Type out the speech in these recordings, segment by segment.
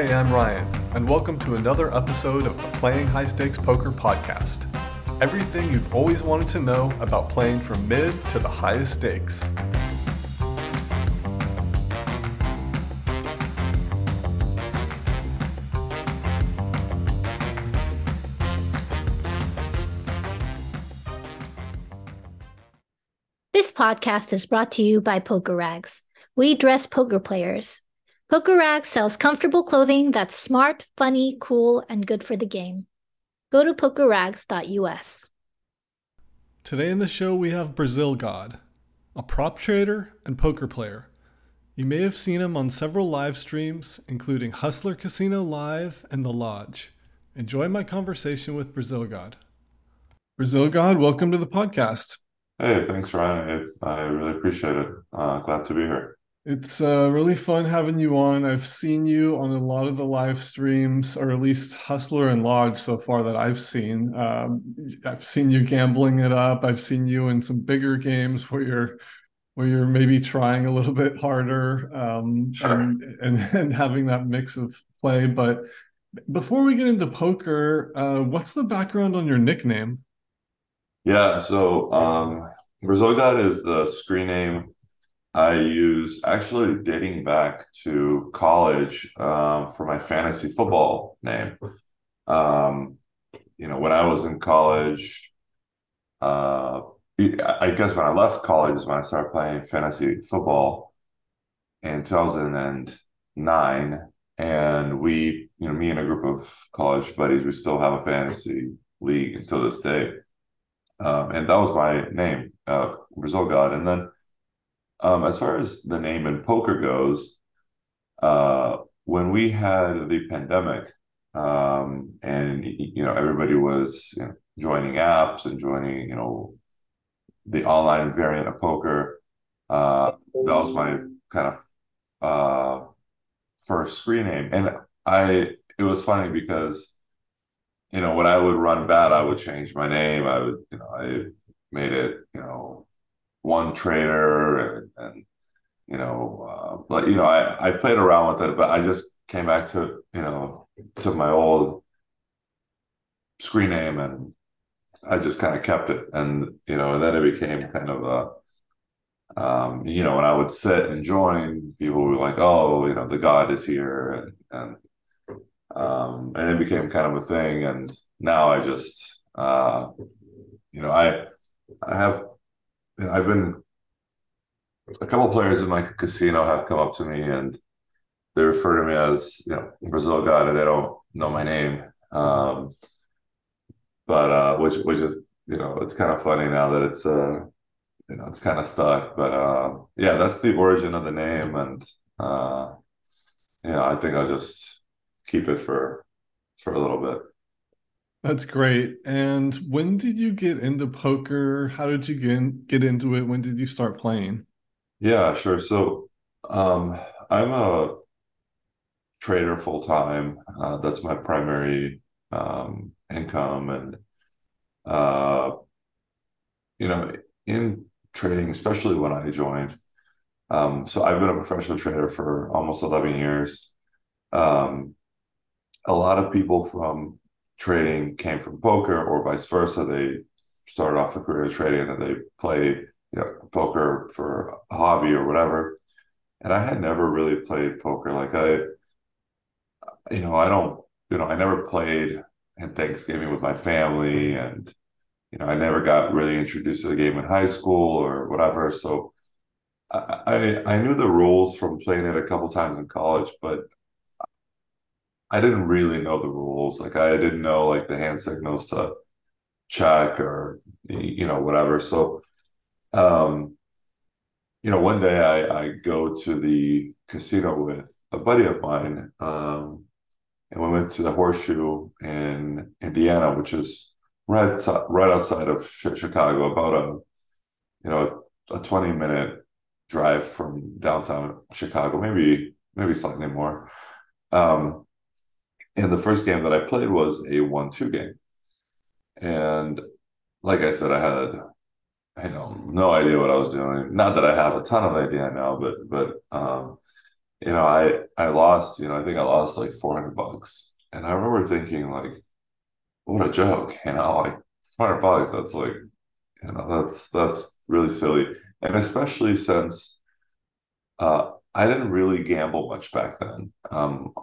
Hey, I'm Ryan, and welcome to another episode of the Playing High Stakes Poker Podcast. Everything you've always wanted to know about playing from mid to the highest stakes. This podcast is brought to you by Poker Rags. We dress poker players. Poker Rags sells comfortable clothing that's smart, funny, cool, and good for the game. Go to pokerrags.us. Today in the show, we have Brazil God, a prop trader and poker player. You may have seen him on several live streams, including Hustler Casino Live and The Lodge. Enjoy my conversation with Brazil God. Brazil God, welcome to the podcast. Hey, thanks, Ryan. I, I really appreciate it. Uh, glad to be here. It's uh, really fun having you on. I've seen you on a lot of the live streams, or at least Hustler and Lodge so far that I've seen. Um, I've seen you gambling it up. I've seen you in some bigger games where you're where you're maybe trying a little bit harder um, Sure. and, and and having that mix of play. But before we get into poker, uh, what's the background on your nickname? Yeah, so um, Brazil God is the screen name I use actually dating back to college um, for my fantasy football name. Um, you know, when I was in college, uh, I guess when I left college is when I started playing fantasy football in 2009. And we, you know, me and a group of college buddies, we still have a fantasy league until this day. Um, and that was my name, uh, Brazil God. And then um, as far as the name in poker goes, uh, when we had the pandemic, um, and you know everybody was you know, joining apps and joining you know the online variant of poker, uh, that was my kind of uh, first screen name, and I it was funny because you know when I would run bad, I would change my name. I would you know I made it you know one trader and, and you know uh, but you know I, I played around with it but i just came back to you know to my old screen name and i just kind of kept it and you know and then it became kind of a um you know when i would sit and join people were like oh you know the god is here and and um and it became kind of a thing and now i just uh you know i i have know, I've been a couple players in my casino have come up to me and they refer to me as you know Brazil God and they don't know my name. Um, but uh, which which is you know it's kind of funny now that it's uh you know it's kind of stuck. But uh, yeah, that's the origin of the name and uh, yeah, I think I'll just keep it for for a little bit. That's great. And when did you get into poker? How did you get get into it? When did you start playing? Yeah, sure. So um, I'm a trader full time. Uh, that's my primary um, income, and uh, you know, in trading, especially when I joined. Um, so I've been a professional trader for almost 11 years. Um, a lot of people from trading came from poker, or vice versa. They started off a career trading and they play you know poker for a hobby or whatever. And I had never really played poker. Like I, you know, I don't, you know, I never played at Thanksgiving with my family, and you know, I never got really introduced to the game in high school or whatever. So I, I, I knew the rules from playing it a couple times in college, but I didn't really know the rules. Like I didn't know like the hand signals to check or you know whatever. So um you know one day I I go to the casino with a buddy of mine um and we went to the Horseshoe in Indiana, which is right to- right outside of Chi- Chicago, about a you know a 20 minute drive from downtown Chicago, maybe maybe slightly more. Um and the first game that I played was a one-two game. And like I said, I had I know no idea what I was doing. Not that I have a ton of idea now, but but um you know, I I lost, you know, I think I lost like 400 bucks. And I remember thinking like, what a joke, you know, like 400 bucks, that's like, you know, that's that's really silly. And especially since uh I didn't really gamble much back then. Um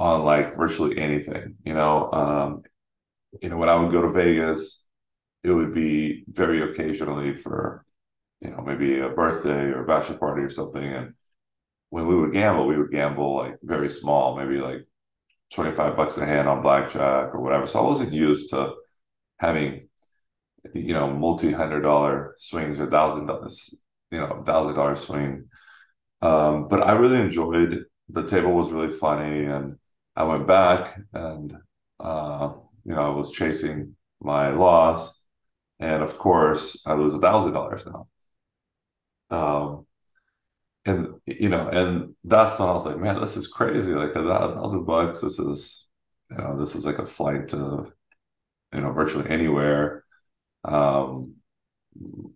on like virtually anything, you know. Um, you know, when I would go to Vegas, it would be very occasionally for, you know, maybe a birthday or a bachelor party or something. And when we would gamble, we would gamble like very small, maybe like 25 bucks a hand on blackjack or whatever. So I wasn't used to having, you know, multi hundred dollar swings or thousand dollars, you know, thousand dollar swing. Um, but I really enjoyed the table was really funny and I went back and uh, you know I was chasing my loss, and of course I lose a thousand dollars now. Um, and you know, and that's when I was like, man, this is crazy. Like a thousand bucks. This is, you know, this is like a flight to, you know, virtually anywhere. Um,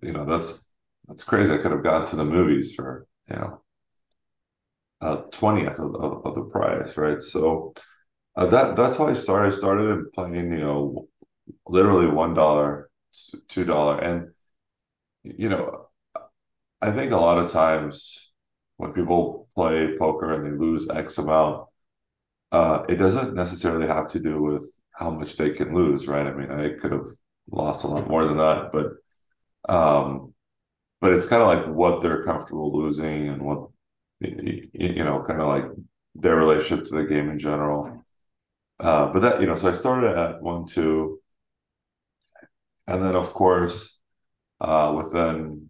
you know, that's that's crazy. I could have gone to the movies for, you know, a twentieth of, of, of, the price, right? So uh, that that's how I started. I started in playing, you know, literally one dollar, two dollar, and you know, I think a lot of times when people play poker and they lose X amount, uh, it doesn't necessarily have to do with how much they can lose, right? I mean, I could have lost a lot more than that, but um, but it's kind of like what they're comfortable losing and what you know, kind of like their relationship to the game in general. Uh, but that you know, so I started at one two, and then of course, uh, within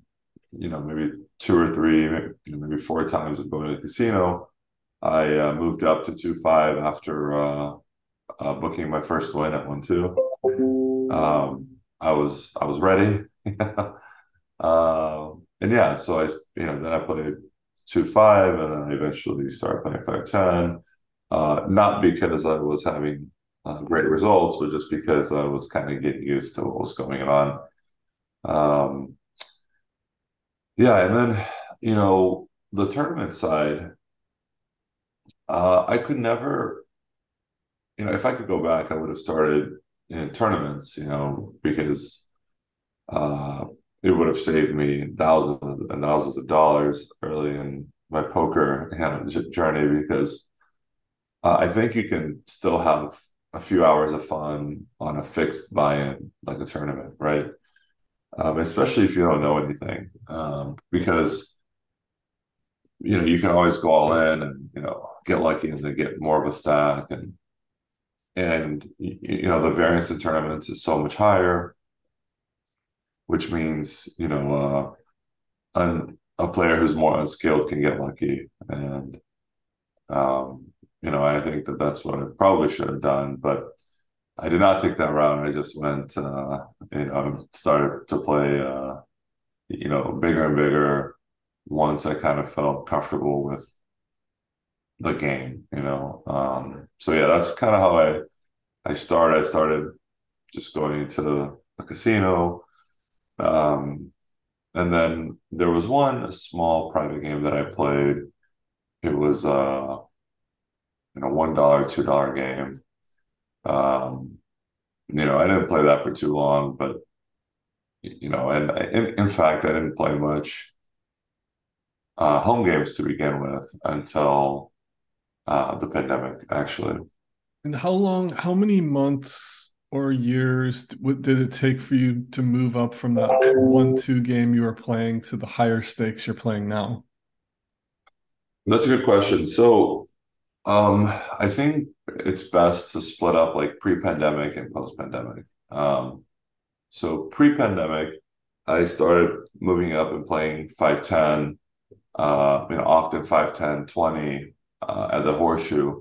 you know maybe two or three, maybe, you know, maybe four times of going to the casino, I uh, moved up to two five after uh, uh, booking my first win at one two. Um, I was I was ready, uh, and yeah, so I you know then I played two five, and then I eventually started playing five ten. Uh, not because I was having uh, great results, but just because I was kind of getting used to what was going on. Um, yeah, and then you know the tournament side, uh, I could never, you know, if I could go back, I would have started in tournaments, you know, because uh, it would have saved me thousands and thousands of dollars early in my poker journey because uh, I think you can still have a few hours of fun on a fixed buy-in like a tournament, right? Um, especially if you don't know anything, um, because you know you can always go all in and you know get lucky and get more of a stack and and you know the variance in tournaments is so much higher which means you know uh, an, a player who's more unskilled can get lucky, and um, you know I think that that's what I probably should have done, but I did not take that route. I just went, uh, you know, started to play, uh, you know, bigger and bigger once I kind of felt comfortable with the game, you know. Um, so yeah, that's kind of how I I started. I started just going to a casino, um, and then there was one small private game that I played. It was uh, you know one dollar, two dollar game. Um, you know, I didn't play that for too long, but you know, and in, in fact, I didn't play much uh, home games to begin with until uh, the pandemic, actually. And how long? How many months or years what did it take for you to move up from that one two game you were playing to the higher stakes you're playing now? That's a good question. So um, i think it's best to split up like pre-pandemic and post-pandemic. Um, so pre-pandemic i started moving up and playing 510 uh, you know often 510 20 uh, at the horseshoe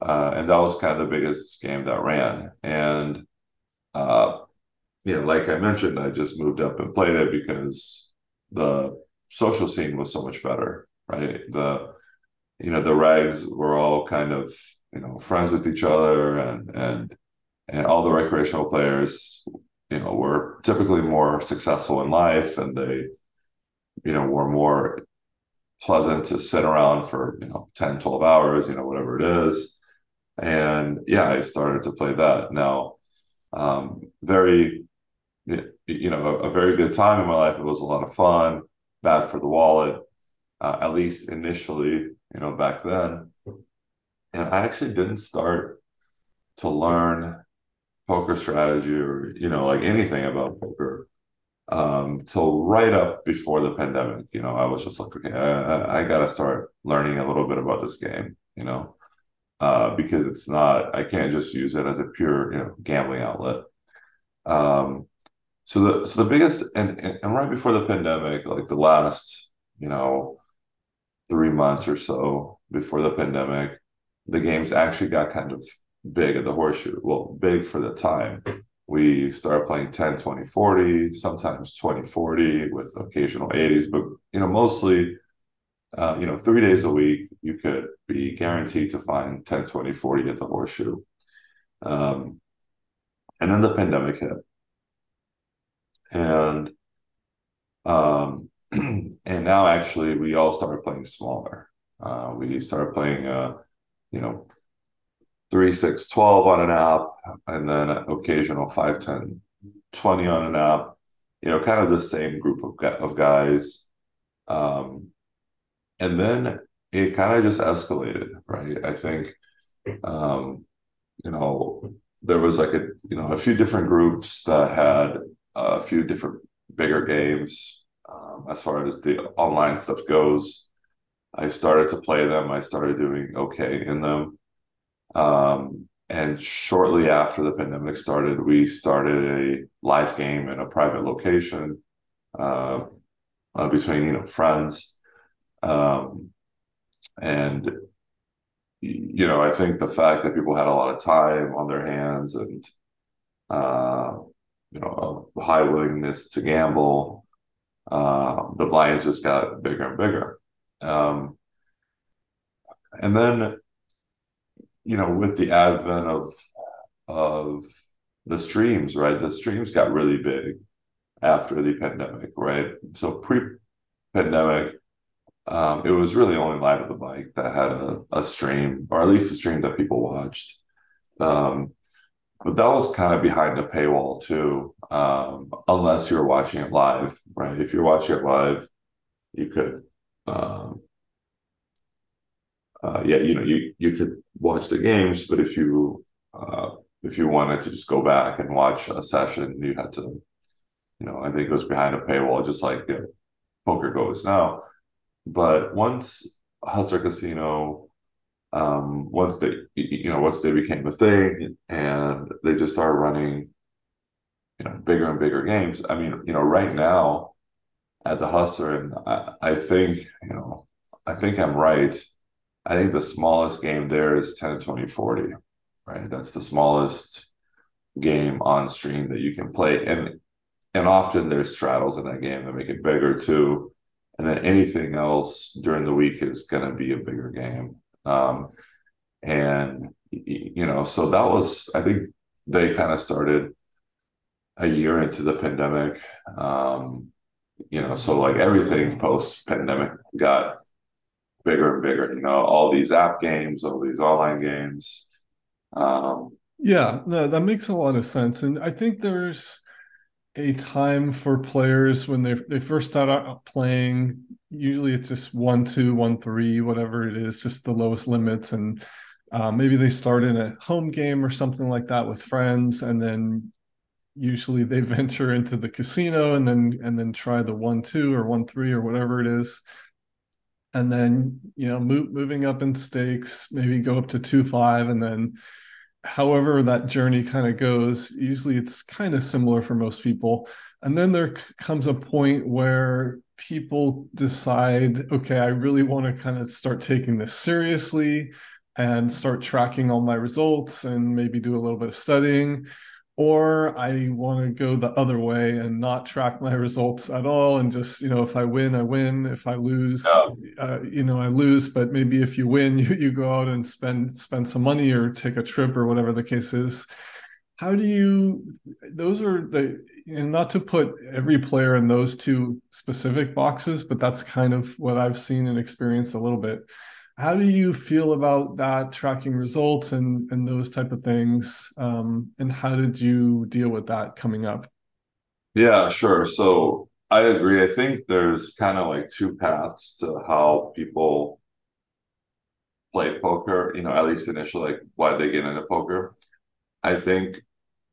uh, and that was kind of the biggest game that ran. And uh, like I mentioned, I just moved up and played it because the social scene was so much better, right? The you know the regs were all kind of you know friends with each other, and and and all the recreational players, you know, were typically more successful in life, and they you know were more pleasant to sit around for, you know, 10, 12 hours, you know, whatever it is. And yeah, I started to play that. Now, um, very, you know, a, a, very good time in my life. It was a lot of fun, bad for the wallet, uh, at least initially, you know, back then. And I actually didn't start to learn poker strategy or, you know, like anything about poker um, till right up before the pandemic. You know, I was just like, okay, I, I got to start learning a little bit about this game, you know, uh, because it's not, I can't just use it as a pure, you know, gambling outlet. Um, so the so the biggest and and right before the pandemic, like the last, you know, three months or so before the pandemic, the games actually got kind of big at the horseshoe. Well, big for the time we started playing 10 20 40 sometimes 20 40 with occasional 80s but you know mostly uh, you know three days a week you could be guaranteed to find 10 20 40 at the horseshoe. Um, and then the pandemic hit. And um, and now actually we all started playing smaller. Uh, we started playing uh, you know 3 6 12 on an app and then occasional 5 10 20 on an app. You know kind of the same group of, of guys. Um, and then it kind of just escalated right? I think um, you know there was like a you know a few different groups that had a few different bigger games um, as far as the online stuff goes. I started to play them. I started doing okay in them. Um, and shortly after the pandemic started, we started a live game in a private location uh, uh, between you know friends, um, and you know I think the fact that people had a lot of time on their hands and uh, you know a high willingness to gamble, uh, the blinds just got bigger and bigger. Um, and then you know, with the advent of of the streams, right? The streams got really big after the pandemic, right? So pre-pandemic, um, it was really only Live at the Bike that had a, a stream, or at least a stream that people watched. Um, but that was kind of behind a paywall too, um, unless you're watching it live, right? If you're watching it live, you could um, uh, yeah, you know, you you could watch the games, but if you uh, if you wanted to just go back and watch a session, you had to, you know, I think it was behind a paywall, just like you know, PokerGO's now. But once Hustler Casino, um, once they, you know, once they became a thing and they just started running, you know, bigger and bigger games. I mean, you know, right now at the Hustler, and I, I think, you know, I think I'm right I think the smallest game there is 10, 20, 40, right? That's the smallest game on stream that you can play. And and often there's straddles in that game that make it bigger too. And then anything else during the week is going to be a bigger game. Um, and you know, so that was I think they kind of started a year into the pandemic. Um, you know, so like everything post pandemic got bigger and bigger. You know, all these app games, all these online games. Um, yeah, no, that makes a lot of sense, and I think there's a time for players when they they first start out playing. Usually, it's just one, two, one, three, whatever it is, just the lowest limits, and uh, maybe they start in a home game or something like that with friends, and then usually they venture into the casino and then and then try the one two or one three or whatever it is and then you know move, moving up in stakes maybe go up to two five and then however that journey kind of goes usually it's kind of similar for most people. And then there comes a point where people decide okay i really want to kind of start taking this seriously and start tracking all my results and maybe do a little bit of studying or I want to go the other way and not track my results at all and just you know if I win I win. If I lose yeah. uh, you know I lose but maybe if you win you you go out and spend spend some money or take a trip or whatever the case is. How do you those are the and not to put every player in those two specific boxes but that's kind of what i've seen and experienced a little bit how do you feel about that tracking results and and those type of things? Um, and how did you deal with that coming up? Yeah sure. So i agree. I think there's kind of like two paths to how people play poker you know at least initially like why they get into poker. I think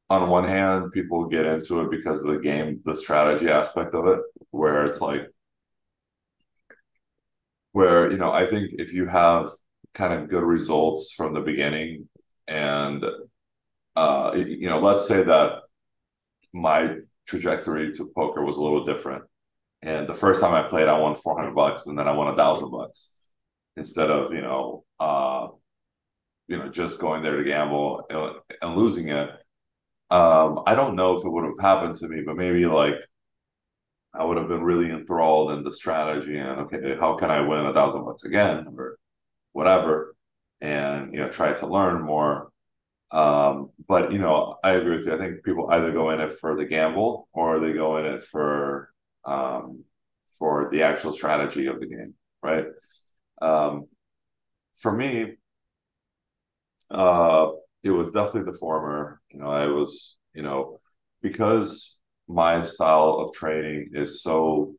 on one hand, people get into it because of the game, the strategy aspect of it, where it's like, where, you know, I think if you have kind of good results from the beginning and, uh, you know, let's say that my trajectory to poker was a little different. And the first time I played, I won 400 bucks and then I won a thousand bucks instead of, you know, uh, you know, just going there to gamble and, losing it um, I don't know if it would have happened to me, but maybe like I would have been really enthralled in the strategy and okay, how can I win a thousand bucks again or whatever, and you know, try to learn more. Um, but you know, I agree with you. I think people either go in it for the gamble or they go in it for um, for the actual strategy of the game, right? Um, for me, uh, it was definitely the former. You know, I was, you know, because my style of training is so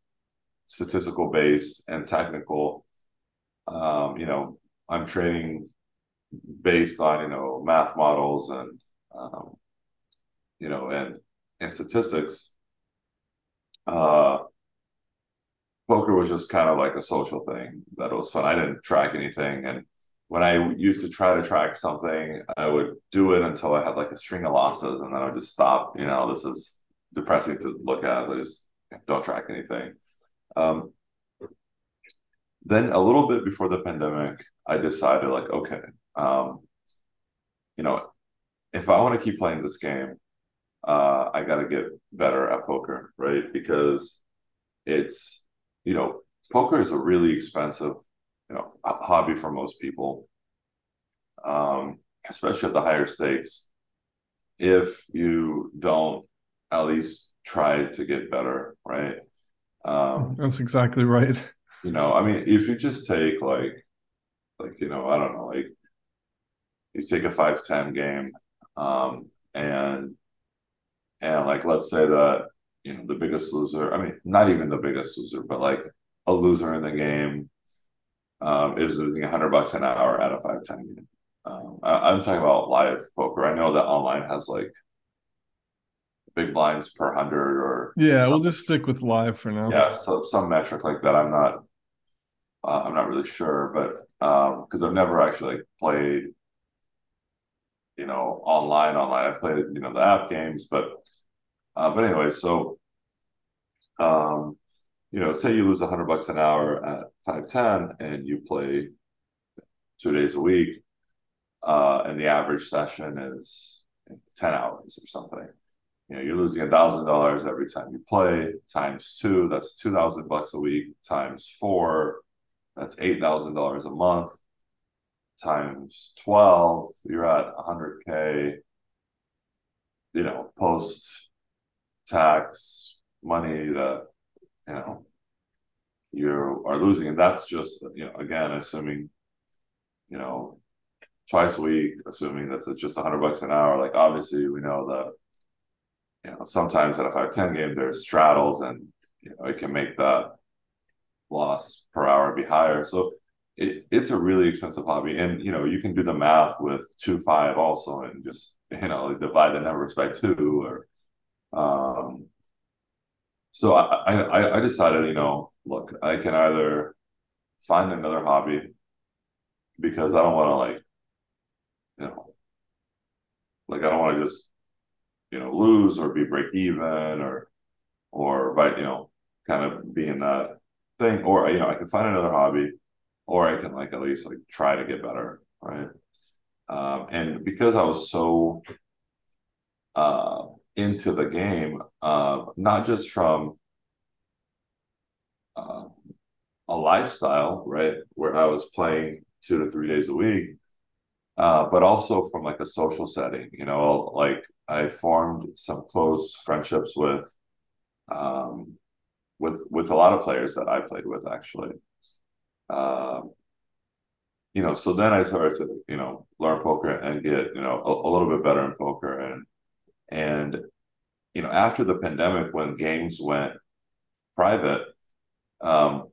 statistical based and technical. Um, you know, I'm training based on you know math models and um, you know and and statistics. Uh, poker was just kind of like a social thing that was fun. I didn't track anything, and when I used to try to track something, I would do it until I had like a string of losses, and then I would just stop. You know, this is depressing to look at. I just don't track anything. Um, then a little bit before the pandemic, I decided like, okay, um, you know, if I want to keep playing this game, uh, I got to get better at poker, right? Because it's, you know, poker is a really expensive you know hobby for most people, um, especially at the higher stakes. If you don't at least try to get better, right? Um, That's exactly right. You know, I mean, if you just take like, like you know, I don't know, like you take a five ten game, um, and and like let's say that you know the biggest loser. I mean, not even the biggest loser, but like a loser in the game um, is losing hundred bucks an hour at a five ten game. Um, I, am talking about live poker. I know that online has like big blinds per hundred or yeah. We'll just stick with live for now. Yeah, so some metric like that. I'm not. Uh, I'm not really sure, but um because I've never actually like, played, you know, online. Online, I've played you know the app games, but uh, but anyway, so um, you know, say you lose a hundred bucks an hour at five ten, and you play two days a week, uh, and the average session is ten hours or something. You know, you're losing a thousand dollars every time you play. Times two, that's two thousand bucks a week. Times four, that's eight thousand dollars a month. Times twelve, you're at hundred k. You know, post tax money that you know you are losing, and that's just you know again assuming you know twice a week, assuming that's just hundred bucks an hour. Like obviously we know that you know sometimes at a five ten game there's straddles, and you know it can make that loss per hour be higher. So it, it's a really expensive hobby, and you know you can do the math with two five also, and just you know divide the numbers by two or um so I, I I decided, you know, look, I can either find another hobby because I don't want to like, you know, like I don't want to just, you know, lose or be break even or or right, you know, kind of be in that thing, or you know, I can find another hobby, or I can like at least like try to get better, right? Um, and because I was so uh, into the game, uh, not just from uh, a lifestyle, right, where I was playing two to three days a week, uh, but also from like a social setting. You know, like I formed some close friendships with, um, with with a lot of players that I played with actually. Um, you know, so then I started to you know learn poker and get you know a, a little bit better in poker and and you know after the pandemic when games went private, um,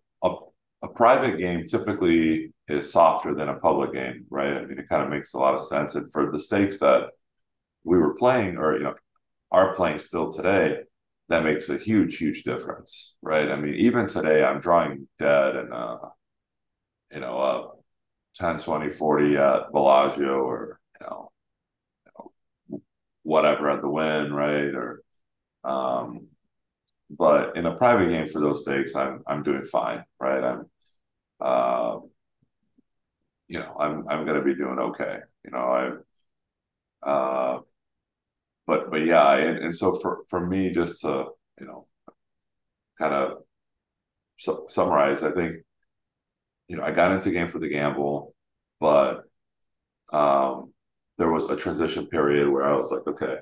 a, private game typically is softer than a public game, right? I mean, it kind of makes a lot of sense. And for the stakes that we were playing, or you know, are playing still today, that makes a huge, huge difference, right? I mean, even today, I'm drawing dead and uh, you know, uh, 10, 20, 40 at Bellagio or you know, you know whatever at the Wynn, right? Or um, but in a private game for those stakes, I'm I'm doing fine, right? I'm uh, you know, I'm I'm gonna be doing okay. You know, I uh but but yeah, and, and so for for me just to, you know, kind of su- summarize, I think, you know, I got into game for the gamble, but um there was a transition period where I was like, okay,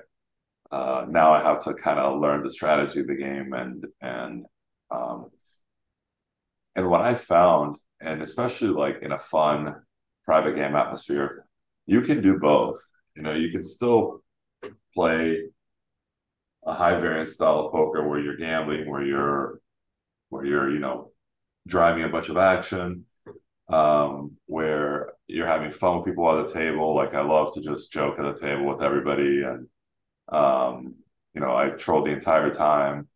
uh, now I have to kind of learn the strategy of the game and and um, and what I found, and especially like in a fun private game atmosphere, you can do both. You know, you can still play a high variance style of poker where you're gambling, where you're where you're you know driving a bunch of action, um, where you're having fun with people at the table. Like I love to just joke at the table with everybody and um, you know, I trolled the entire time.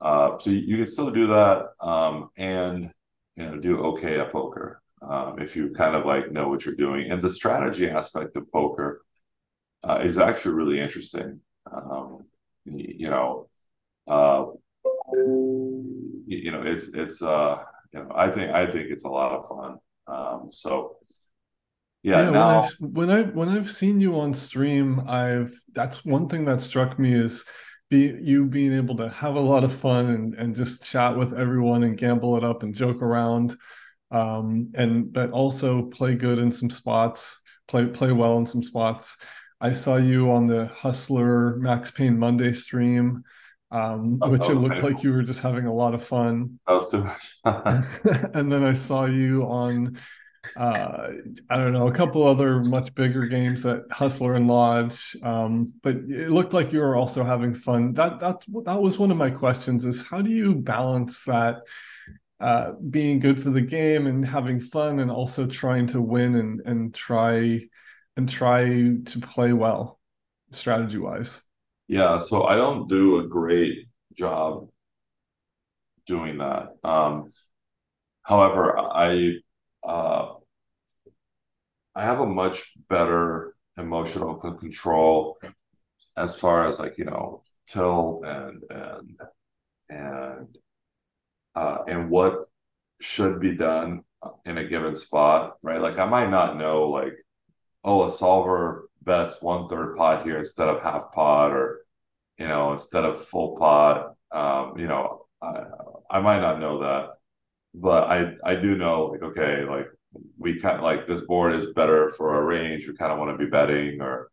Uh, so you, you, can still do that um, and you know do okay at poker um, if you kind of like know what you're doing. And the strategy aspect of poker uh, is actually really interesting. Um, you know, uh, you, know, it's it's uh, you know, I think I think it's a lot of fun. Um, so yeah, yeah now... when I when I when I've seen you on stream, I've that's one thing that struck me is be you being able to have a lot of fun and and just chat with everyone and gamble it up and joke around, um, and but also play good in some spots, play play well in some spots. I saw you on the Hustler Max Pain Monday stream, um, oh, which it looked like you were just having a lot of fun. That was too much. and then I saw you on uh, I don't know, a couple other much bigger games at Hustler and Lodge. Um, but it looked like you were also having fun. That that that was one of my questions: is how do you balance that uh, being good for the game and having fun, and also trying to win and and try and try to play well, strategy wise. Yeah, so I don't do a great job doing that. Um, however, I uh, I have a much better emotional control as far as like you know tilt and and and uh, and what should be done in a given spot, right? Like I might not know like oh a solver bets one third pot here instead of half pot or you know instead of full pot. Um, you know I I might not know that but I I do know like okay like we kind of like this board is better for our range. We kind of want to be betting, or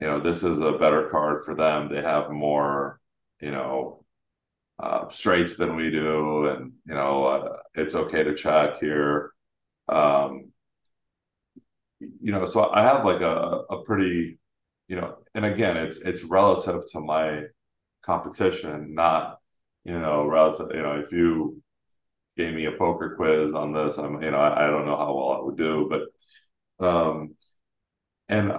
you know, this is a better card for them. They have more, you know, uh, straights than we do, and you know, uh, it's okay to check here. Um, you know, so I have like a a pretty, you know, and again, it's it's relative to my competition, not you know, relative. You know, if you gave me a poker quiz on this. I'm, you know, I, I don't know how well I would do, but, um, and,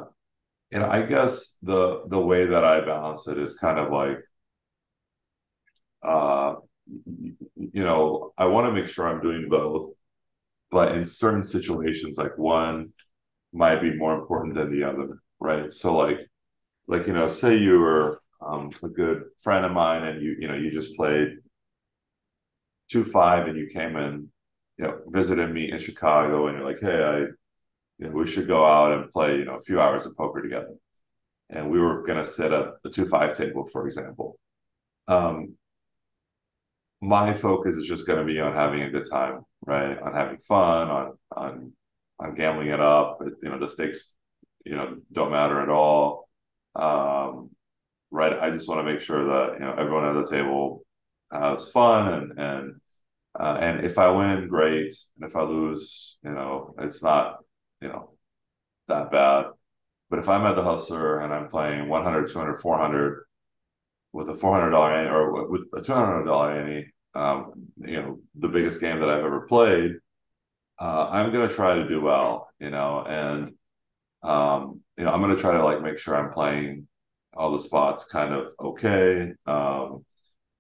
and I guess the, the way that I balance it is kind of like, uh, you know, I want to make sure I'm doing both, but in certain situations, like one might be more important than the other, right? So like, like you know, say you were um, a good friend of mine, and you you know you just played two five and you came and you know visited me in Chicago and you're like, hey, I you know we should go out and play you know a few hours of poker together, and we were gonna sit at the two five table for example. Um, my focus is just going to be on having a good time, right? On having fun, on on on gambling it up. You know, the stakes you know don't matter at all. Um, right, I just want to make sure that you know everyone at the table has fun and and uh, and if I win, great. And if I lose, you know, it's not, you know, that bad. But if I'm at the hustler and I'm playing 100, 200, 400 with a $400 or with a $200 ante, um, you know, the biggest game that I've ever played, uh, I'm going to try to do well, you know, and, um, you know, I'm going to try to like make sure I'm playing all the spots kind of okay. Um,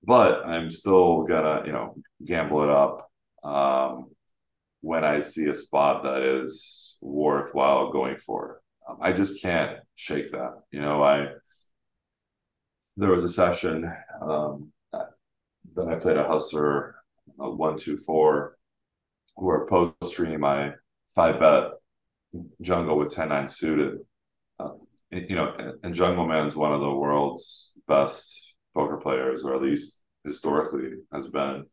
but I'm still gonna, you know, gamble it up um, when I see a spot that is worthwhile going for. Um, I just can't shake that. You know, I there was a session um, that I played a hustler a one two four, where post stream I five bet jungle with 10-9 suited. Uh, you know, and Jungle Man's one of the world's best players, or at least historically has been.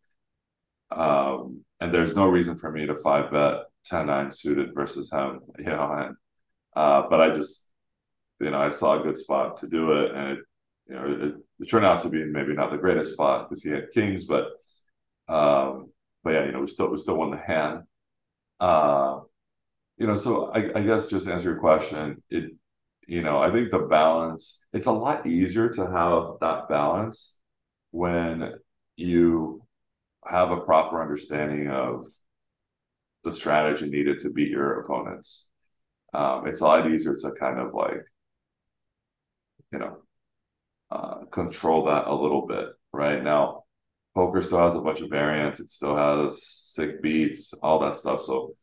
Um, and there's no reason for me to five bet 10 9 suited versus him, you know. And, uh, but I just, you know, I saw a good spot to do it. And it, you know, it, it turned out to be maybe not the greatest spot because he had kings, but, um, but yeah, you know, we still, we still won the hand. Uh, you know, so I, I guess just answer your question, it, you know, I think the balance, it's a lot easier to have that balance when you have a proper understanding of the strategy needed to beat your opponents. Um, it's a lot easier to kind of like, you know, uh, control that a little bit. Right now, poker still has a bunch of variance. It still has sick beats, all that stuff. So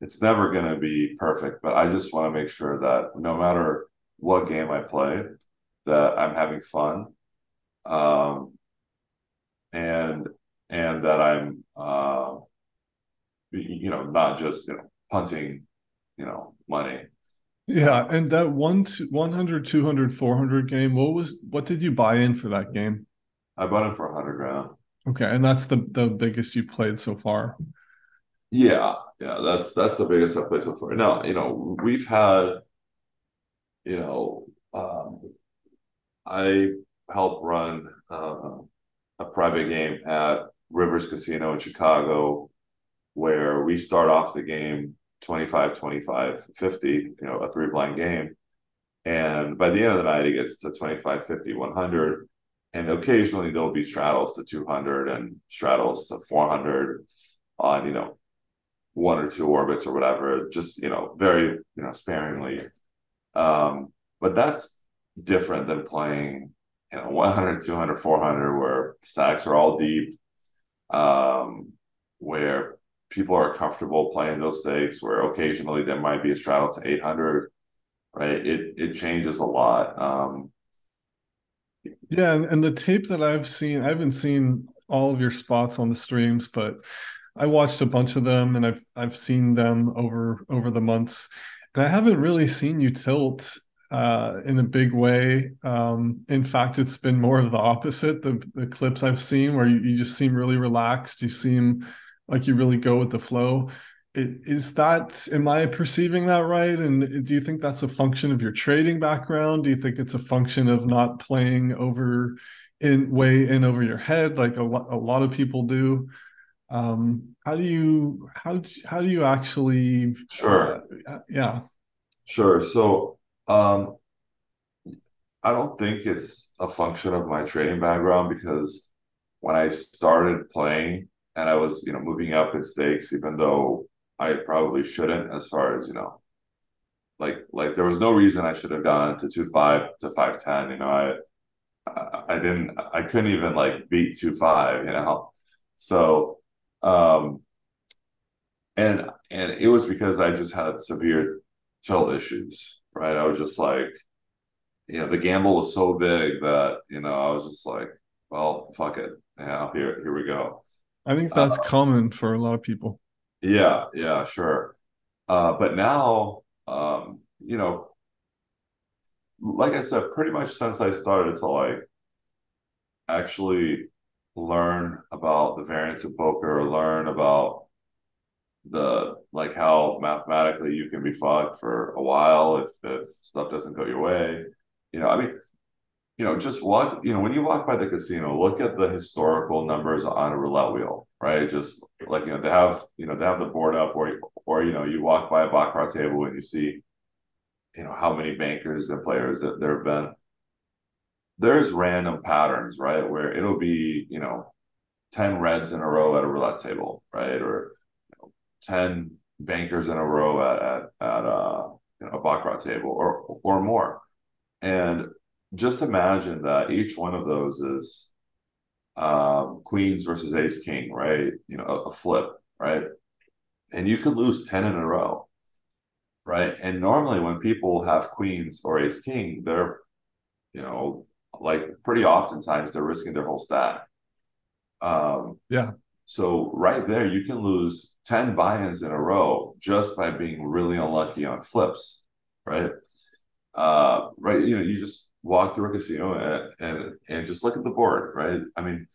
it's never going to be perfect. But I just want to make sure that no matter what game I play, that I'm having fun um, and and that I'm uh, you know not just you know punting you know money. Yeah, and that one 100 200 400 game, what was what did you buy in for that game? I bought it for 100 grand. Okay, and that's the the biggest you played so far. Yeah, yeah, that's that's the biggest I've played so far. Now, you know, we've had, you know, um, I help run uh, a private game at Rivers Casino in Chicago where we start off the game 25 25 50 you know a three blind game and by the end of the night it gets to 25 50 100 and occasionally there'll be straddles to 200 and straddles to 400 on you know one or two orbits or whatever just you know very you know sparingly. Um but that's different than playing you know 100 200 400 where stacks are all deep um where people are comfortable playing those stakes where occasionally there might be a straddle to 800 right? It it changes a lot. Um yeah and, the tape that i've seen i haven't seen all of your spots on the streams but i watched a bunch of them and i've i've seen them over over the months and i haven't really seen you tilt uh, in a big way. Um, in fact, it's been more of the opposite. The, the clips I've seen where you, you just seem really relaxed. You seem like you really go with the flow. It, is that, am I perceiving that right? And do you think that's a function of your trading background? Do you think it's a function of not playing over in way in over your head like a, lo- a lot of people do? Um, how do you how how do you actually sure uh, yeah sure so um, I don't think it's a function of my trading background because when I started playing and I was, you know, moving up in stakes, even though I probably shouldn't, as far as you know, like like there was no reason I should have gone to two five to five ten. You know, I I didn't I couldn't even like beat two five. You know, so um, and and it was because I just had severe tilt issues right? I was just like, you know, the gamble was so big that, you know, I was just like, well, fuck it. Yeah, here, here we go. I think that's uh, common for a lot of people. Yeah, yeah, sure. Uh, but now, um, you know, like I said, pretty much since I started to like actually learn about the variance of poker, or learn about the like how mathematically you can be fucked for a while if if stuff doesn't go your way. You know, I mean, you know, just walk, you know, when you walk by the casino, look at the historical numbers on a roulette wheel, right? Just like, you know, they have, you know, they have the board up or, or, you know, you walk by a baccarat table and you see, you know, how many bankers and players that there have been. There's random patterns, right? Where it'll be, you know, 10 reds in a row at a roulette table, right? Or you know, 10 bankers in a row at, at, at a, you know, a baccarat table or, or more. And just imagine that each one of those is um, queens versus ace king, right? You know, a, a, flip, right? And you could lose 10 in a row, right? And normally when people have queens or ace king, they're, you know, like pretty oftentimes they're risking their whole stack. Um, yeah. So right there, you can lose 10 buy-ins in a row just by being really unlucky on flips, right? Uh, right. You know, you just walk through a casino and, and and just look at the board, right? I mean,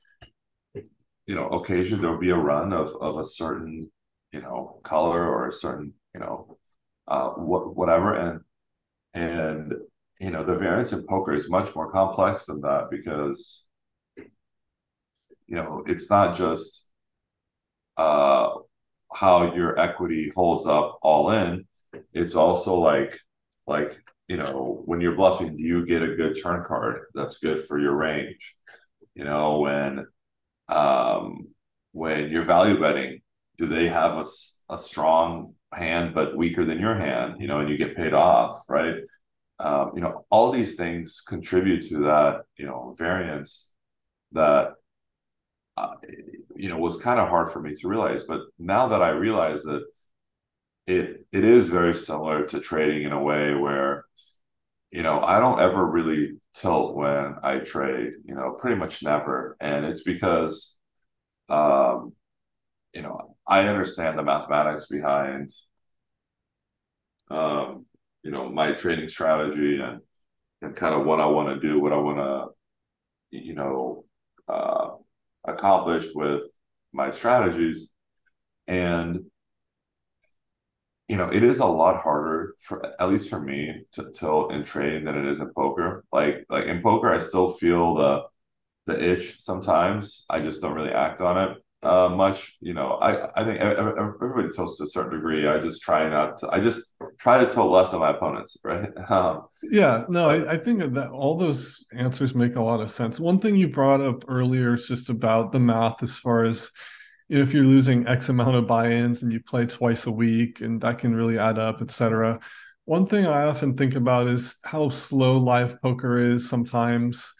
you know, occasionally there'll be a run of of a certain, you know, color or a certain, you know, uh, what whatever, and and you know, the variance in poker is much more complex than that because you know it's not just uh how your equity holds up all in it's also like like you know, when you're bluffing, do you get a good turn card that's good for your range? You know, when um, when you're value betting, do they have a, a strong hand but weaker than your hand? You know, and you get paid off, right? Um, you know, all these things contribute to that, you know, variance that uh, you know was kind of hard for me to realize. But now that I realize that it it is very similar to trading in a way where you know i don't ever really tilt when i trade you know pretty much never and it's because um you know i understand the mathematics behind um you know my trading strategy and and kind of what i want to do what i want to you know uh accomplish with my strategies and you know, it is a lot harder for at least for me to tilt in trading than it is in poker. Like like in poker, I still feel the the itch sometimes. I just don't really act on it uh, much. You know, I I think everybody tells to a certain degree. I just try not to. I just try to tilt less than my opponents, right? Um, yeah, no, I, I think that all those answers make a lot of sense. One thing you brought up earlier is just about the math as far as if you're losing X amount of buy-ins and you play twice a week, and that can really add up, etc. One thing I often think about is how slow live poker is sometimes.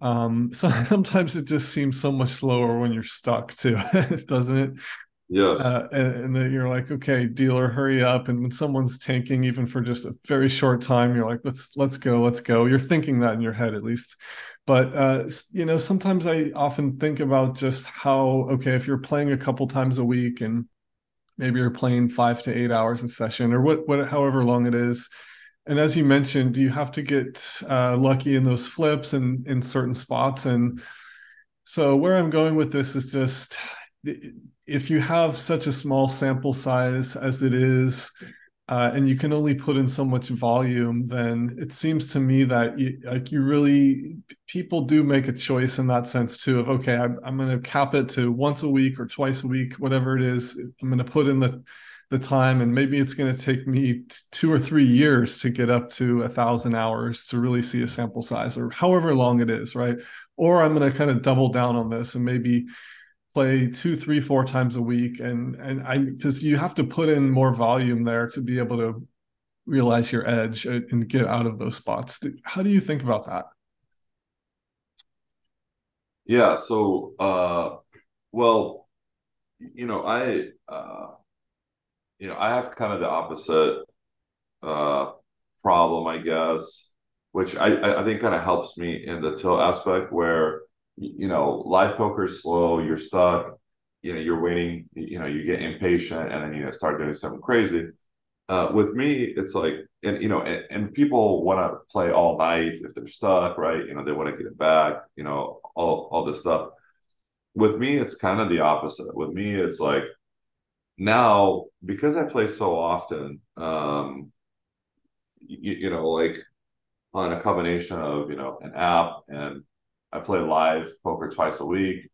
Um, so sometimes it just seems so much slower when you're stuck too, doesn't it? Yes. Uh, and, and, then you're like, okay, dealer, hurry up. And when someone's tanking, even for just a very short time, you're like, let's let's go, let's go. You're thinking that in your head at least but uh, you know sometimes i often think about just how okay if you're playing a couple times a week and maybe you're playing five to eight hours a session or what, what however long it is and as you mentioned you have to get uh, lucky in those flips and in certain spots and so where i'm going with this is just if you have such a small sample size as it is uh, and you can only put in so much volume, then it seems to me that you, like you really people do make a choice in that sense too of okay, I'm, I'm going to cap it to once a week or twice a week, whatever it is. I'm going to put in the the time, and maybe it's going to take me two or three years to get up to a thousand hours to really see a sample size, or however long it is, right? Or I'm going to kind of double down on this and maybe play two, three, four times a week, and and I because you have to put in more volume there to be able to realize your edge and get out of those spots. How do you think about that? Yeah. So, uh, well, you know, I, uh, you know, I have kind of the opposite uh, problem, I guess, which I, I think kind of helps me in the tilt aspect where you know, live poker is slow, you're stuck, you know, you're waiting, you know, you get impatient and then you start doing something crazy. Uh, with me, it's like, and you know, and, and people want to play all night if they're stuck, right? You know, they want to get it back, you know, all all this stuff. With me, it's kind of the opposite. With me, it's like, now because I play so often, um, you, you know, like on a combination of you know an app and I play live poker twice a week.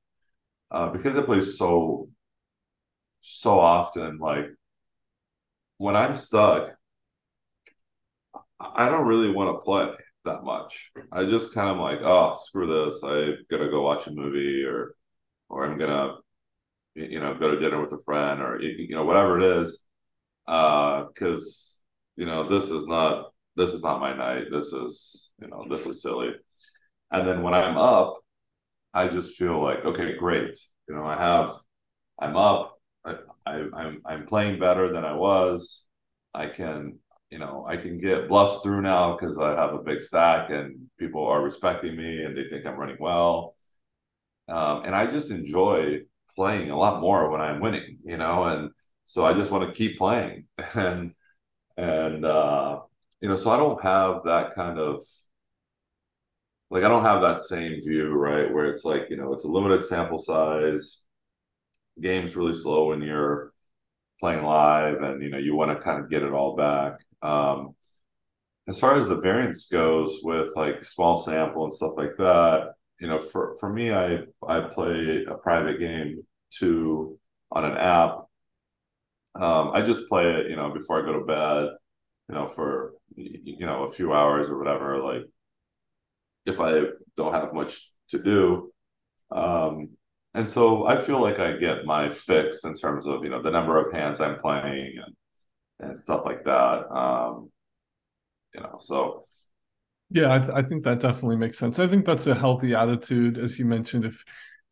Uh, because I play so so often, like when I'm stuck, I don't really want to play that much. I just kind of like, oh, screw this. I'm gonna go watch a movie or or I'm gonna you know go to dinner with a friend or you know whatever it is. Uh, because you know this is not this is not my night. This is you know this is silly. And then when I'm up, I just feel like okay, great. You know, I have I'm up. I, I I'm I'm playing better than I was. I can you know, I can get bluffs through now because I have a big stack and people are respecting me and they think I'm running well. Um, and I just enjoy playing a lot more when I'm winning, you know, and so I just want to keep playing and and uh, you know, so I don't have that kind of like I don't have that same view, right? Where it's like, you know, it's a limited sample size, game's really slow when you're playing live and you know you want to kind of get it all back um, as far as the variance goes with like small sample and stuff like that, you know, for, for me, I, I play a private game to on an app. Um, I just play it, you know, before I go to bed, you know, for, you know, a few hours or whatever, like if I don't have much to do. Um, and so I feel like I get my fix in terms of, you know, the number of hands I'm playing and, and stuff like that. Um, you know, so yeah, I, th- I, think that definitely makes sense. I think that's a healthy attitude, as you mentioned. If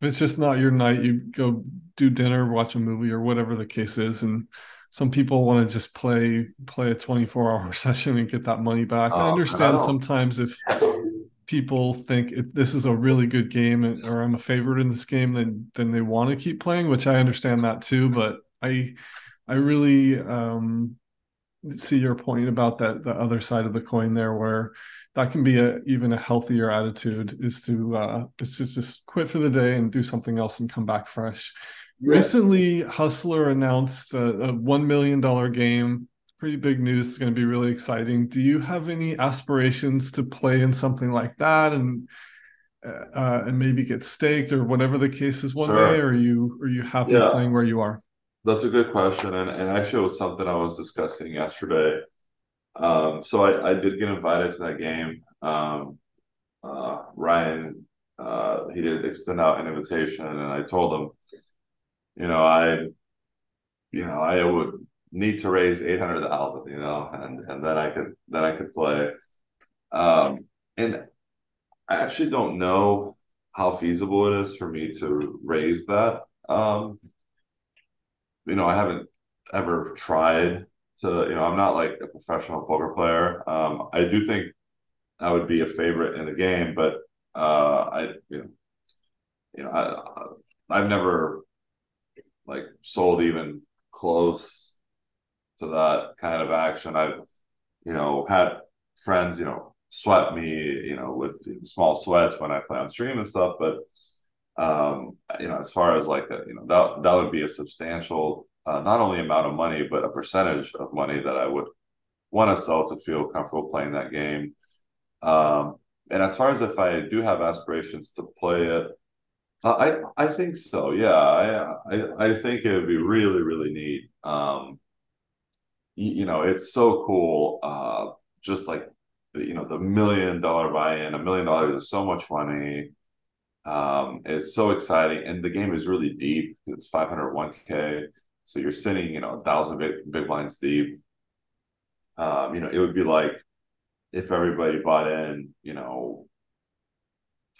if it's just not your night, you go do dinner, watch a movie, or whatever the case is. And some people want to just play play a twenty four hour session and get that money back. I oh, understand I sometimes if people think it, this is a really good game or I'm a favorite in this game, then then they want to keep playing, which I understand that too. But I I really um, see your point about that the other side of the coin there where that can be a even a healthier attitude is to uh is to just quit for the day and do something else and come back fresh yeah. recently hustler announced a, a one million dollar game pretty big news it's going to be really exciting do you have any aspirations to play in something like that and uh, uh and maybe get staked or whatever the case is one sure. day or are you are you happy yeah. playing where you are that's a good question, and, and actually, it was something I was discussing yesterday. Um, so I, I did get invited to that game. Um, uh, Ryan, uh, he did extend out an invitation, and I told him, you know, I, you know, I would need to raise eight hundred thousand, you know, and and then I could then I could play. Um, and I actually don't know how feasible it is for me to raise that. Um, you know, I haven't ever tried to, you know, I'm not like a professional poker player. Um, I do think I would be a favorite in the game, but uh, I, you know, you know, I, I've never like sold even close to that kind of action. I've, you know, had friends, you know, sweat me, you know, with small sweats when I play on stream and stuff, but um, you know, as far as like a, you know, that that would be a substantial, uh, not only amount of money, but a percentage of money that I would want to sell to feel comfortable playing that game. Um, and as far as if I do have aspirations to play it, uh, I I think so. Yeah, I I, I think it would be really really neat. Um, you, you know, it's so cool. Uh, just like the, you know the million dollar buy-in, a million dollars is so much money. Um, it's so exciting, and the game is really deep. It's 501k, so you're sitting, you know, a thousand big, big blinds deep. Um, you know, it would be like if everybody bought in, you know,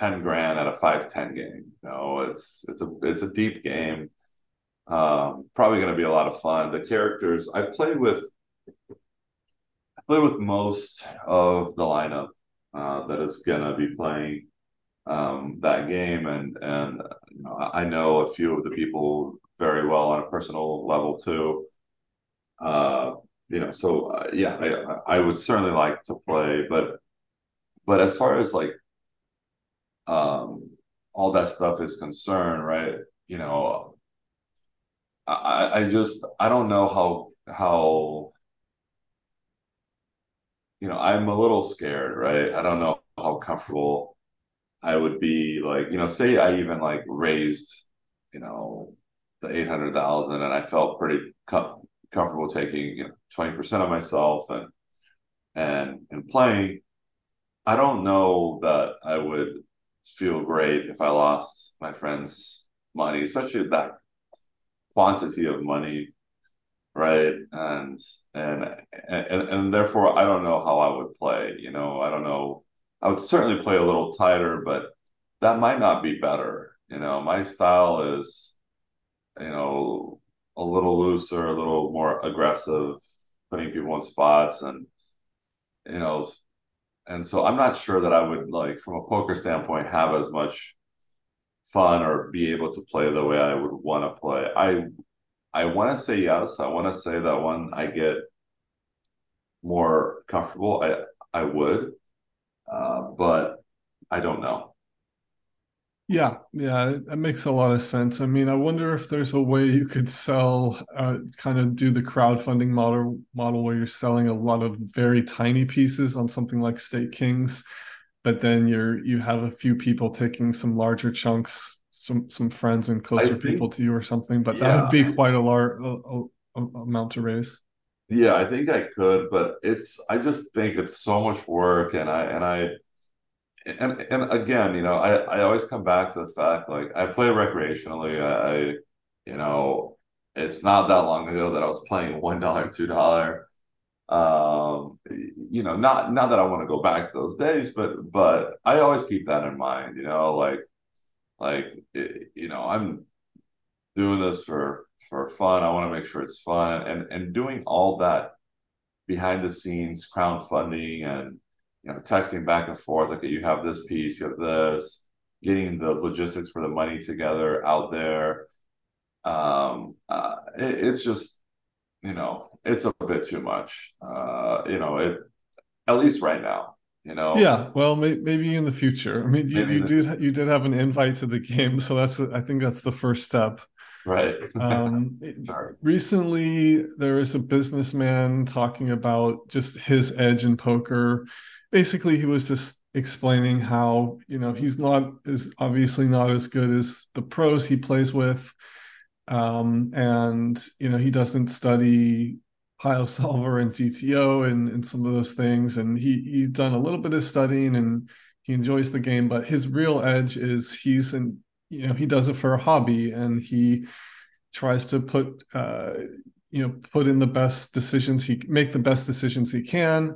10 grand at a 510 game. You know, it's it's a it's a deep game. Um, probably going to be a lot of fun. The characters I've played with, I played with most of the lineup uh, that is going to be playing um, that game, and and you know, I know a few of the people very well on a personal level too. Uh, you know, so uh, yeah, I, I would certainly like to play, but but as far as like um, all that stuff is concerned, right? You know, I, I just I don't know how how you know I'm a little scared, right? I don't know how comfortable I would be like, you know, say I even like raised, you know, the 800,000 and I felt pretty com- comfortable taking, you know, 20% of myself and and and playing. I don't know that I would feel great if I lost my friend's money, especially that quantity of money, right? And and and and therefore I don't know how I would play, you know, I don't know I would certainly play a little tighter, but that might not be better. You know, my style is, you know, a little looser, a little more aggressive, putting people in spots, and you know, and so I'm not sure that I would like, from a poker standpoint, have as much fun or be able to play the way I would want to play. I I want to say yes. I want to say that when I get more comfortable, I I would uh, but I don't know. Yeah, yeah, that makes a lot of sense. I mean, I wonder if there's a way you could sell, uh, kind of do the crowdfunding model model where you're selling a lot of very tiny pieces on something like StakeKings, but then you're you have a few people taking some larger chunks, some some friends and closer think, people to you or something. But yeah. that would be quite a large amount to raise. Yeah, I think I could, but it's I just think it's so much work and I and I and and again, you know, I I always come back to the fact like I play recreationally. I, I you know, it's not that long ago that I was playing one dollar, two dollar. Um, you know, not not that I want to go back to those days, but but I always keep that in mind. You know, like like you know, I'm doing this for for fun. I want to make sure it's fun and and doing all that behind the scenes crowdfunding and you know texting back and forth. Okay, you have this piece, you have this, getting the logistics for the money together out there. Um, uh, it, it's just you know it's a bit too much. Uh, you know it at least right now you know yeah well may, maybe in the future i mean you, you did you did have an invite to the game so that's i think that's the first step Right. um, recently, there was a businessman talking about just his edge in poker. Basically, he was just explaining how you know he's not is obviously not as good as the pros he plays with, um, and you know he doesn't study PioSolver and GTO and, and some of those things. And he he's done a little bit of studying and he enjoys the game, but his real edge is he's in you know he does it for a hobby and he tries to put uh, you know put in the best decisions he make the best decisions he can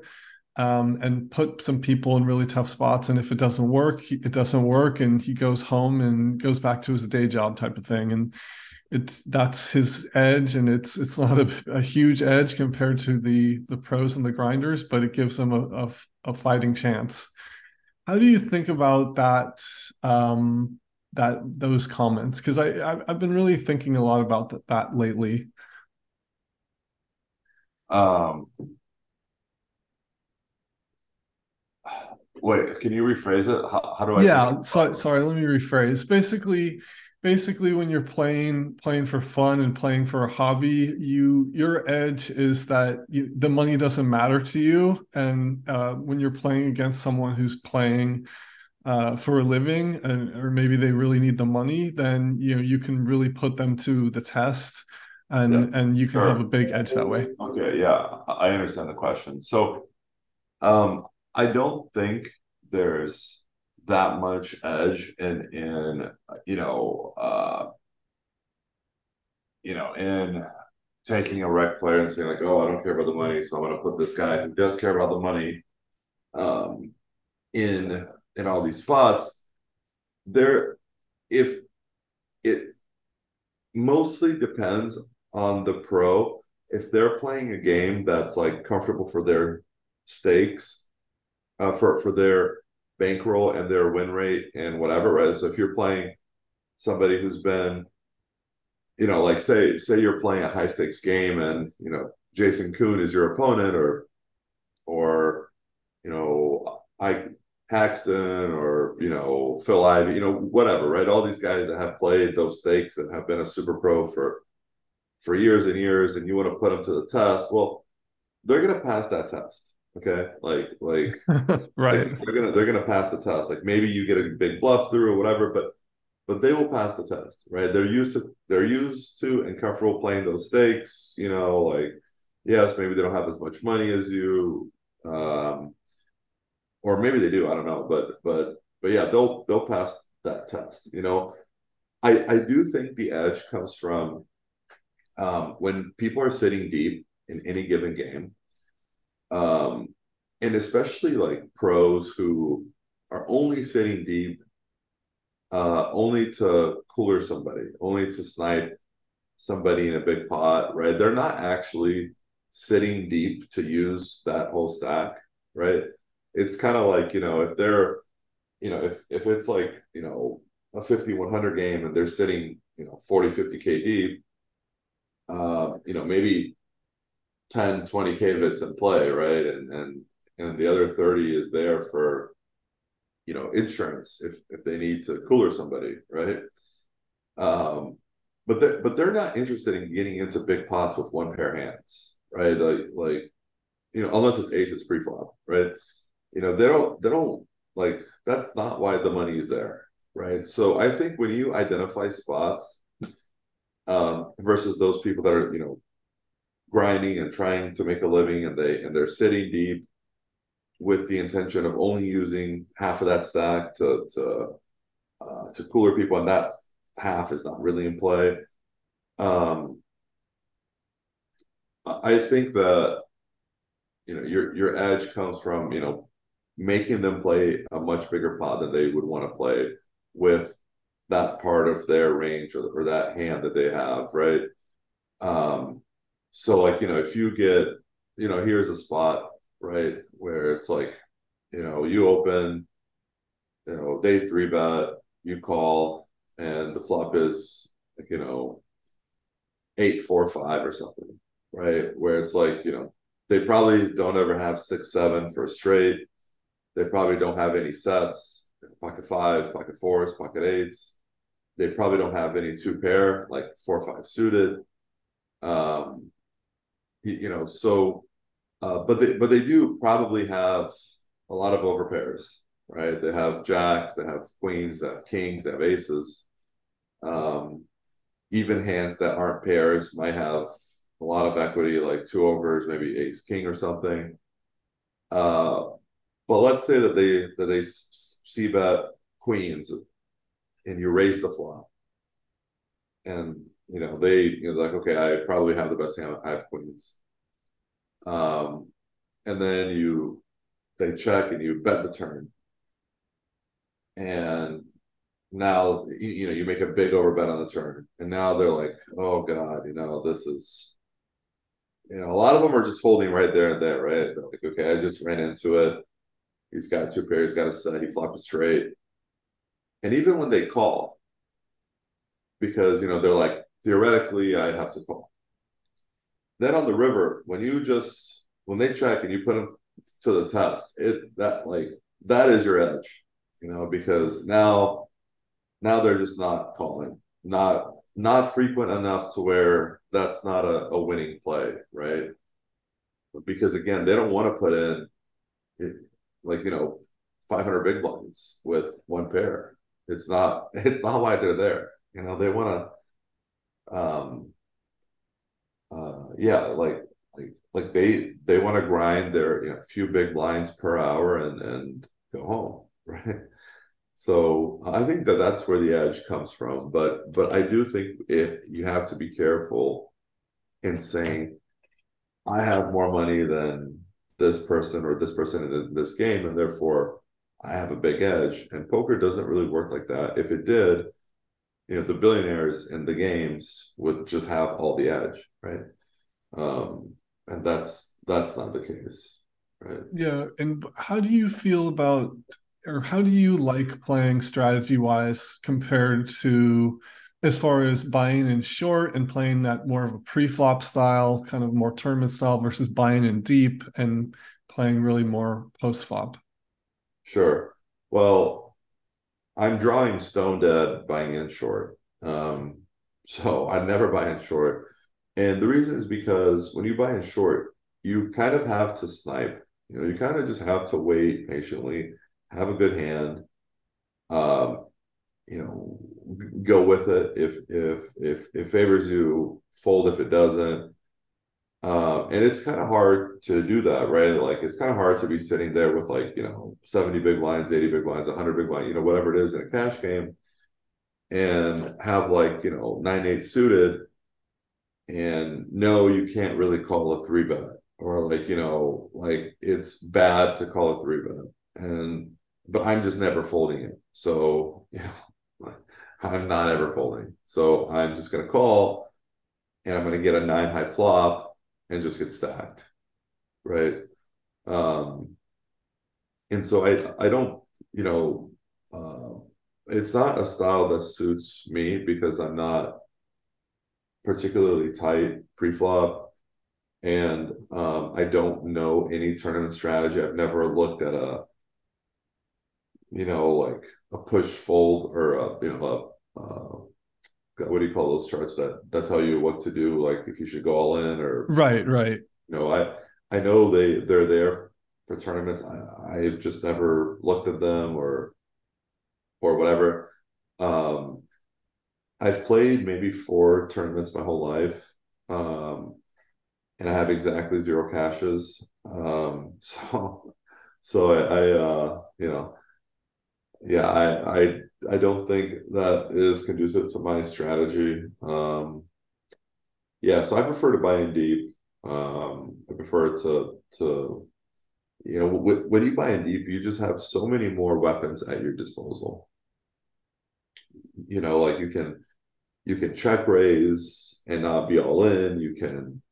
um, and put some people in really tough spots. And if it doesn't work it doesn't work and he goes home and goes back to his day job type of thing. And it's that's his edge and it's it's not a, a huge edge compared to the the pros and the grinders but it gives them a, a, a fighting chance. How do you think about that um, that those comments because I I've been really thinking a lot about that, that lately. Um, wait, can you rephrase it? How, how do I? Yeah, so, sorry. Let me rephrase. Basically, basically, when you're playing playing for fun and playing for a hobby, you your edge is that you, the money doesn't matter to you, and uh, when you're playing against someone who's playing uh, for a living, and, or maybe they really need the money, then you know you can really put them to the test, and yeah, and you can sure. have a big edge that way. Okay, yeah, I understand the question. So, um, I don't think there's that much edge in in you know uh, you know in taking a rec player and saying like, oh, I don't care about the money, so I'm going to put this guy who does care about the money um, in in all these spots, there, if it mostly depends on the pro. If they're playing a game that's like comfortable for their stakes, uh, for for their bankroll and their win rate and whatever, right? So if you're playing somebody who's been, you know, like say say you're playing a high stakes game and you know Jason Koon is your opponent, or or you know I Haxton or you know Phil Ivey, you know whatever, right? All these guys that have played those stakes and have been a super pro for for years and years and you want to put them to the test, well, they're gonna pass that test. Okay. Like like right. like, they're gonna they're gonna pass the test. Like maybe you get a big bluff through or whatever, but but they will pass the test, right? They're used to they're used to and comfortable playing those stakes, you know, like yes, maybe they don't have as much money as you. Um or maybe they do, I don't know, but but but yeah, they'll they'll pass that test, you know. I I do think the edge comes from um when people are sitting deep in any given game. Um and especially like pros who are only sitting deep uh, only to cooler somebody, only to snipe somebody in a big pot, right? They're not actually sitting deep to use that whole stack, right? It's kind of like, you know, if they're, you know, if if it's like, you know, a 50 100 game and they're sitting, you know, 40 50k deep, um, you know, maybe 10 20 k bits in play, right? And and and the other 30 is there for you know insurance if if they need to cooler somebody right? Um but they but they're not interested in getting into big pots with one pair of hands right? Like like you know unless it's aces pre-flop right you know they don't they don't like that's not why the money is there right so i think when you identify spots um versus those people that are you know grinding and trying to make a living and they and they're sitting deep with the intention of only using half of that stack to to uh, to cooler people, and that half is not really in play. Um, I think that you know your your edge comes from you know making them play a much bigger pot than they would want to play with that part of their range or, or that hand that they have, right? Um, so like you know if you get you know here's a spot right? Where it's like, you know, you open, you know, they three bet, you call, and the flop is like, you know, eight, four, five or something, right? Where it's like, you know, they probably don't ever have six, seven for a straight. They probably don't have any sets, pocket fives, pocket fours, pocket eights. They probably don't have any two pair, like four, or five suited. Um, you know, so uh, but they but they do probably have a lot of overpairs, right? They have jacks, they have queens, they have kings, they have aces. Um, even hands that aren't pairs might have a lot of equity, like two overs, maybe ace king or something. Uh, but let's say that they that they c-bet queens, and you raise the flop, and you know they you know like okay, I probably have the best hand. I have queens um, and then you they check and you bet the turn. And now you, you know you make a big overbet on the turn, and now they're like, oh god, you know this is, you know, a lot of them are just folding right there and there, right? They're like, okay, I just ran into it. He's got two pairs, he's got a set, he flopped a straight. And even when they call, because you know they're like theoretically I have to call. Then on the river, when you just when they check and you put them to the test, it that like that is your edge, you know, because now now they're just not calling, not not frequent enough to where that's not a, a winning play, right? Because again, they don't want to put in like you know 500 big blinds with one pair. It's not it's not why they're there. You know, they want to um uh, yeah, like like like they they want to grind their you know few big blinds per hour and and go home, right? So I think that that's where the edge comes from. But but I do think it you have to be careful in saying I have more money than this person or this person in this game, and therefore I have a big edge. And poker doesn't really work like that. If it did, you know the billionaires in the games would just have all the edge right um and that's that's not the case right yeah and how do you feel about or how do you like playing strategy wise compared to as far as buying in short and playing that more of a pre-flop style kind of more tournament style versus buying in deep and playing really more post-flop sure well I'm drawing stone dead buying in short. Um, so I never buy in short. And the reason is because when you buy in short, you kind of have to snipe. You know, you kind of just have to wait patiently, have a good hand. Um, you know, go with it. If if if it favors you, fold if it doesn't. Um, and it's kind of hard to do that, right? Like it's kind of hard to be sitting there with like, you know, 70 big blinds, 80 big blinds, 100 big blinds, you know, whatever it is in a cash game and have like, you know, 9 8 suited and no, you can't really call a three bet or like, you know, like it's bad to call a three bet. And, but I'm just never folding it. So, you know, I'm not ever folding. So I'm just going to call and I'm going to get a nine high flop and just get stacked, right? Um, and so I I don't you know uh, it's not a style that suits me because I'm not particularly tight pre-flop and um, I don't know any tournament strategy. I've never looked at a you know like a push fold or a you know a uh, what do you call those charts that that tell you what to do like if you should go all in or right right. you know i i know they they're there for tournaments. I, i've just never looked at them or or whatever. Um i've played maybe four tournaments my whole life um and i have exactly zero cashes. um so so i, I uh you know yeah i i I don't think that is conducive to my strategy. Um, yeah, so I prefer to buy in deep. Um, I prefer to to you know when you buy in deep, you just have so many more weapons at your disposal. You know, like you can you can check raise and not be all in. You can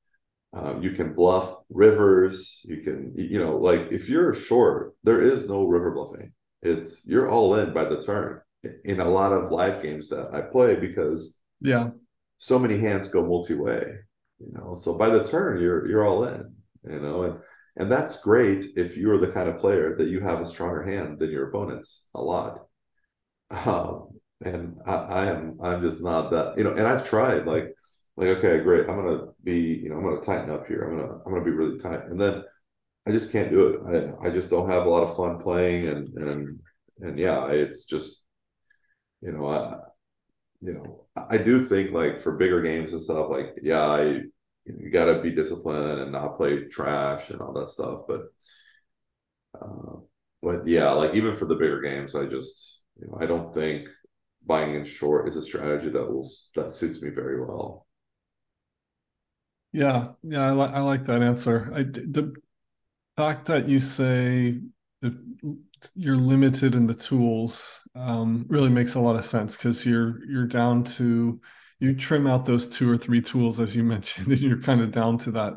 um, you can bluff rivers. You can you know like if you're short, there is no river bluffing. It's you're all in by the turn in a lot of live games that I play because yeah, so many hands go multi-way. You know, so by the turn you're you're all in. You know, and and that's great if you're the kind of player that you have a stronger hand than your opponents a lot. Um, and I, I am I'm just not that you know. And I've tried like like okay great I'm gonna be you know I'm gonna tighten up here I'm gonna I'm gonna be really tight and then I just can't do it. I, I just don't have a lot of fun playing and and and yeah, it's just you know, I, you know, I do think like for bigger games and stuff, like yeah, I you, got to be disciplined and not play trash and all that stuff. But, uh, but yeah, like even for the bigger games, I just you know I don't think buying in short is a strategy that will that suits me very well. Yeah, yeah, I like I like that answer. I the fact that you say that you're limited in the tools um, really makes a lot of sense because you're you're down to you trim out those two or three tools as you mentioned and you're kind of down to that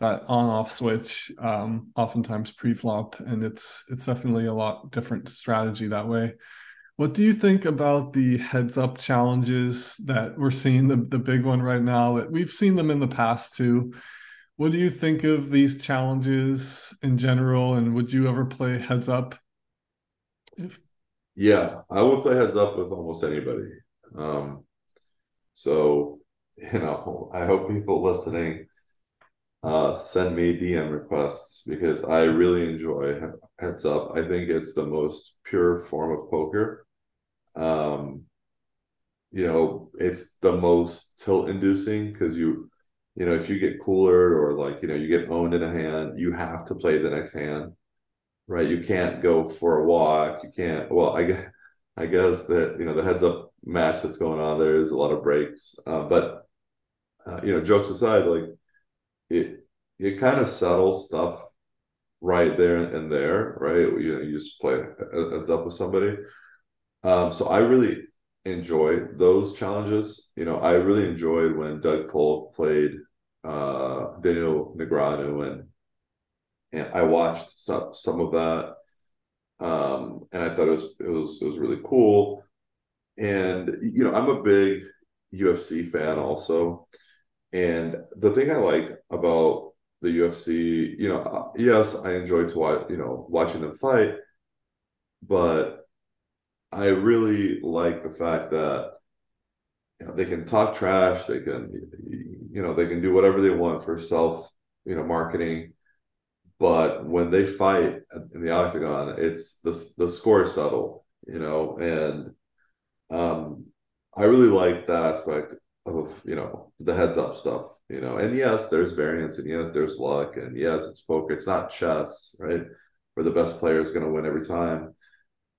that on off switch um, oftentimes pre-flop and it's it's definitely a lot different strategy that way. What do you think about the heads up challenges that we're seeing the, the big one right now that we've seen them in the past too what do you think of these challenges in general and would you ever play heads up if... Yeah, I would play heads up with almost anybody. Um, so, you know, I hope people listening uh, send me DM requests because I really enjoy heads up. I think it's the most pure form of poker. Um, you know, it's the most tilt inducing because you, you know, if you get cooler or like, you know, you get owned in a hand, you have to play the next hand right? You can't go for a walk. You can't. Well, I guess I guess that you know the heads up match that's going on. There is a lot of breaks, uh, but uh, you know, jokes aside, like it it kind of settles stuff right there and there, right? You know, you just play heads up with somebody. Um, so I really enjoy those challenges. You know, I really enjoyed when Doug Polk played uh, Daniel Negreanu and and I watched some some of that, um, and I thought it was it was it was really cool. And you know, I'm a big UFC fan also, and the thing I like about the UFC, you know, uh, yes, I enjoy to watch, you know, watching them fight, but I really like the fact that you know, they can talk trash, they can, you know, they can do whatever they want for self, you know, marketing. But when they fight in the octagon, it's the the score is subtle, you know, and um, I really like that aspect of you know the heads up stuff, you know. And yes, there's variance, and yes, there's luck, and yes, it's poker. It's not chess, right? Where the best player is going to win every time,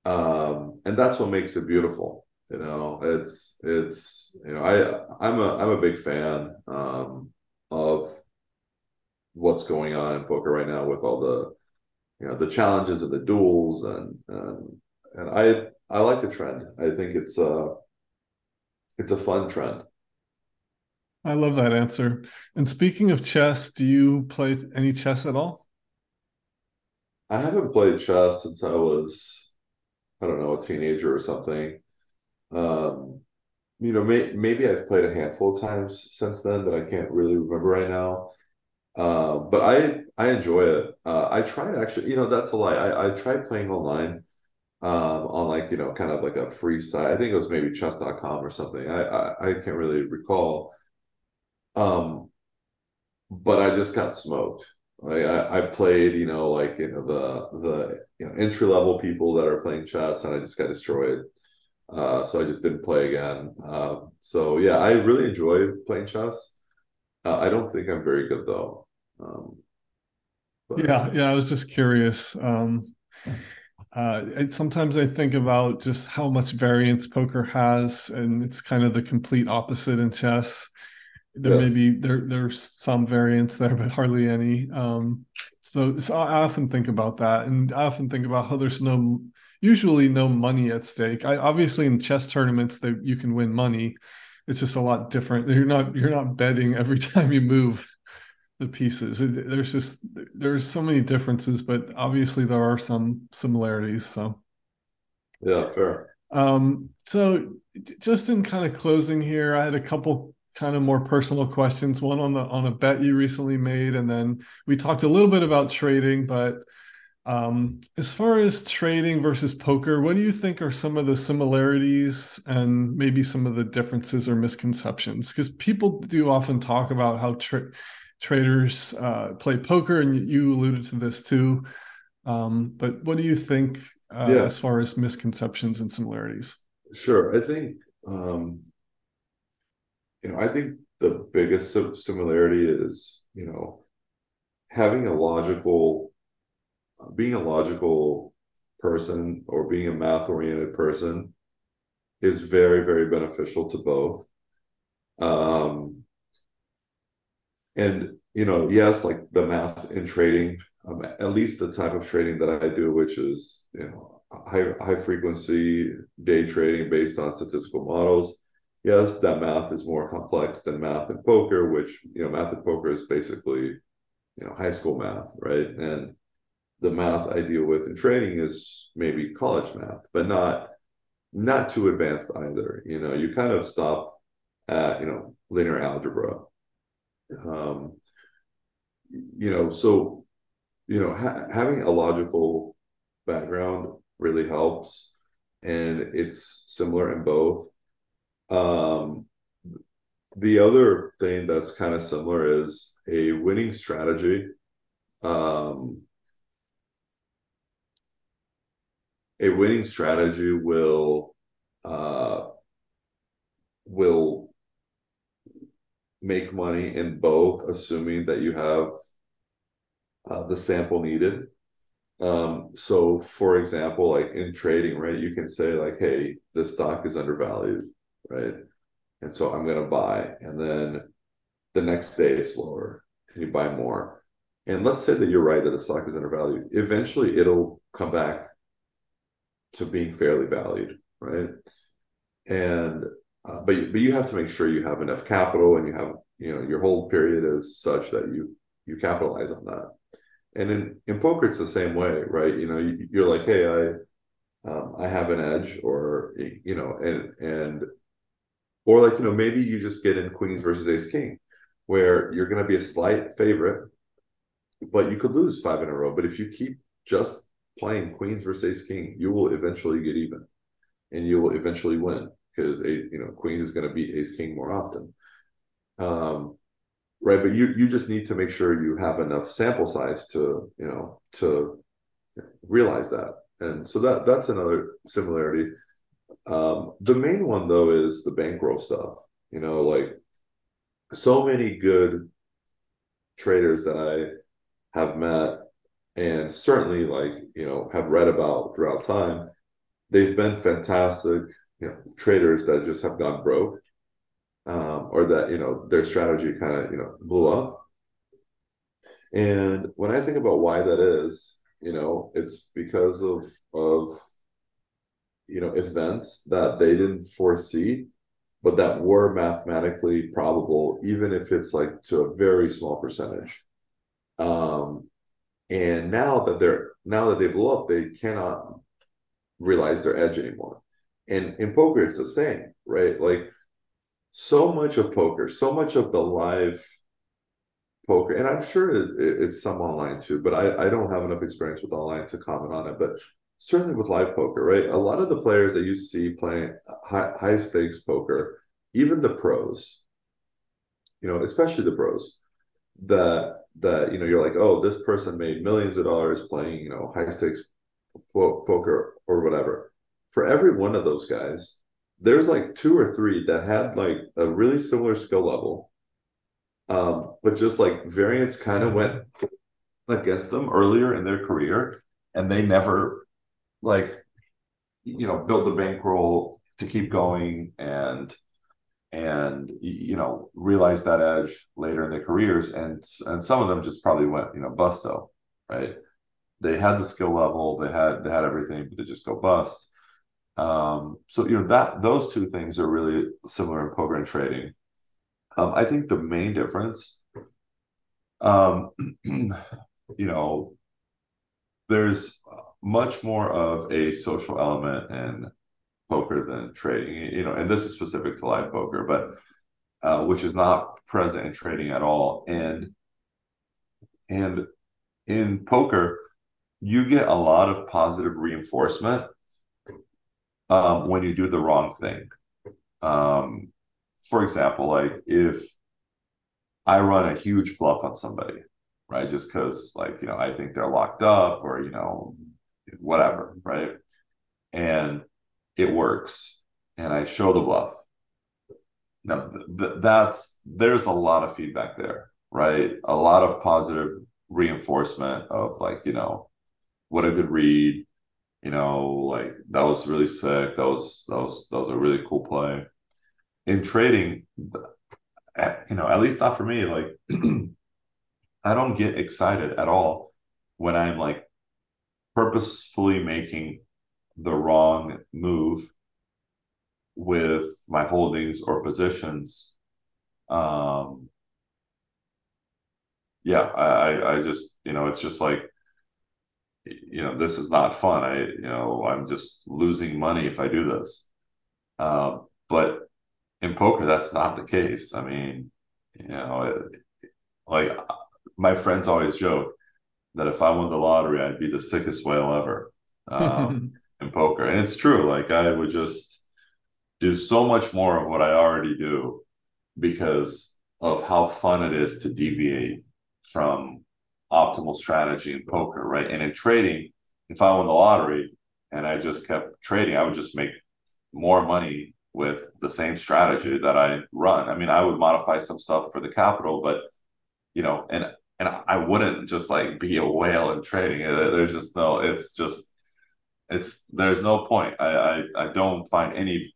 um, and that's what makes it beautiful you know? It's it's you know i i'm a i'm a big fan um of what's going on in poker right now with all the you know the challenges of the duels and and and i i like the trend. I think it's uh it's a fun trend. I love that answer. And speaking of chess do you play any chess at all? I haven't played chess since i was i don't know a teenager or something um, you know, may, maybe I've played a handful of times since then that I can't really remember right now. Uh, but I I enjoy it. Uh, I tried actually, you know, that's a lie. I, I tried playing online um, on like you know kind of like a free site. I think it was maybe chess.com or something. I I, I can't really recall. Um, but I just got smoked. Like I, I played, you know, like you know the the you know entry level people that are playing chess, and I just got destroyed. Uh, so I just didn't play again. Uh, so yeah, I really enjoy playing chess. Uh, I don't think I'm very good though. Um, but, yeah, yeah. I was just curious. Um, uh, sometimes I think about just how much variance poker has, and it's kind of the complete opposite in chess. There yes. may be there there's some variance there, but hardly any. Um, so, so I often think about that, and I often think about how there's no usually no money at stake. I obviously in chess tournaments that you can win money. It's just a lot different. You're not you're not betting every time you move the pieces. It, there's just there's so many differences, but obviously there are some similarities. So yeah, fair. Um, so just in kind of closing here, I had a couple kind of more personal questions. One on the on a bet you recently made, and then we talked a little bit about trading, but um, as far as trading versus poker, what do you think are some of the similarities and maybe some of the differences or misconceptions? Because people do often talk about how tra- traders uh, play poker, and you alluded to this too. Um, but what do you think uh, yeah. as far as misconceptions and similarities? Sure, I think um, you know. I think the biggest similarity is you know having a logical being a logical person or being a math oriented person is very very beneficial to both um and you know yes like the math in trading um, at least the type of trading that i do which is you know high high frequency day trading based on statistical models yes that math is more complex than math in poker which you know math in poker is basically you know high school math right and the math I deal with in training is maybe college math, but not not too advanced either. You know, you kind of stop at you know linear algebra. Um, you know, so you know ha- having a logical background really helps, and it's similar in both. Um, the other thing that's kind of similar is a winning strategy. Um, a winning strategy will uh, will make money in both, assuming that you have uh, the sample needed. Um, so, for example, like in trading, right, you can say like, "Hey, this stock is undervalued," right, and so I'm going to buy, and then the next day it's lower, and you buy more. And let's say that you're right that the stock is undervalued. Eventually, it'll come back to being fairly valued, right? And uh, but but you have to make sure you have enough capital and you have you know your hold period is such that you you capitalize on that. And in in poker, it's the same way, right? You know, you, you're like, hey, I um, I have an edge, or you know, and and or like you know maybe you just get in queens versus ace king, where you're going to be a slight favorite, but you could lose five in a row. But if you keep just playing queens versus king, you will eventually get even and you will eventually win. because you know queens is going to beat ace king more often. Um, right, but you you just need to make sure you have enough sample size to you know to realize that, and so that that's another similarity. Um, the main one though is the bankroll stuff. You know, like so many good traders that I have met and certainly like you know have read about throughout time they've been fantastic you know traders that just have gone broke um, or that you know their strategy kind of you know blew up and when i think about why that is you know it's because of of you know events that they didn't foresee but that were mathematically probable even if it's like to a very small percentage. Um and now that they're now that they blow up they cannot realize their edge anymore. And in poker it's the same right? Like so much of poker so much of the live poker and i'm sure it, it's some online too but I, I don't have enough experience with online to comment on it but certainly with live poker right? A lot of the players that you see playing high, high stakes poker even the pros you know especially the pros that that you know you're like oh this person made millions of dollars playing you know high stakes poker or whatever. For every one of those guys there's like two or three that had like a really similar skill level um, but just like variance kind of went against them earlier in their career and they never like you know build the bankroll to keep going and and you know realize that edge later in their careers. And and some of them just probably went you know busto right? They had the skill level they had they had everything but they just go bust. Um, so you know that those two things are really similar in poker and trading. Um, i think the main difference um, you know there's much more of a social element in poker than trading. You know, and this is specific to live poker, but uh, which is not present in trading at all. And and in poker, you get a lot of positive reinforcement um, when you do the wrong thing. Um, for example, like if I run a huge bluff on somebody, right? Just because, like, you know, I think they're locked up or, you know, whatever, right? And it works and I show the bluff. Now th- th- that's there's a lot of feedback there, right? A lot of positive reinforcement of like, you know, what a good read, you know, like that was really sick. That was that was that was a really cool play. In trading, you know, at least not for me, like I don't get excited at all when I'm like purposefully making the wrong move with my holdings or positions um yeah i i just you know it's just like you know this is not fun. I you know i'm just losing money if i do this. Uh, but in poker that's not the case. I mean you know it, like my friends always joke that if i won the lottery i'd be the sickest whale ever um, in poker. And it's true. Like I would just do so much more of what I already do because of how fun it is to deviate from optimal strategy in poker, right? And in trading, if I won the lottery and I just kept trading, I would just make more money with the same strategy that I run. I mean, I would modify some stuff for the capital, but you know, and and I wouldn't just like be a whale in trading. There's just no. It's just it's there's no point. I, I I don't find any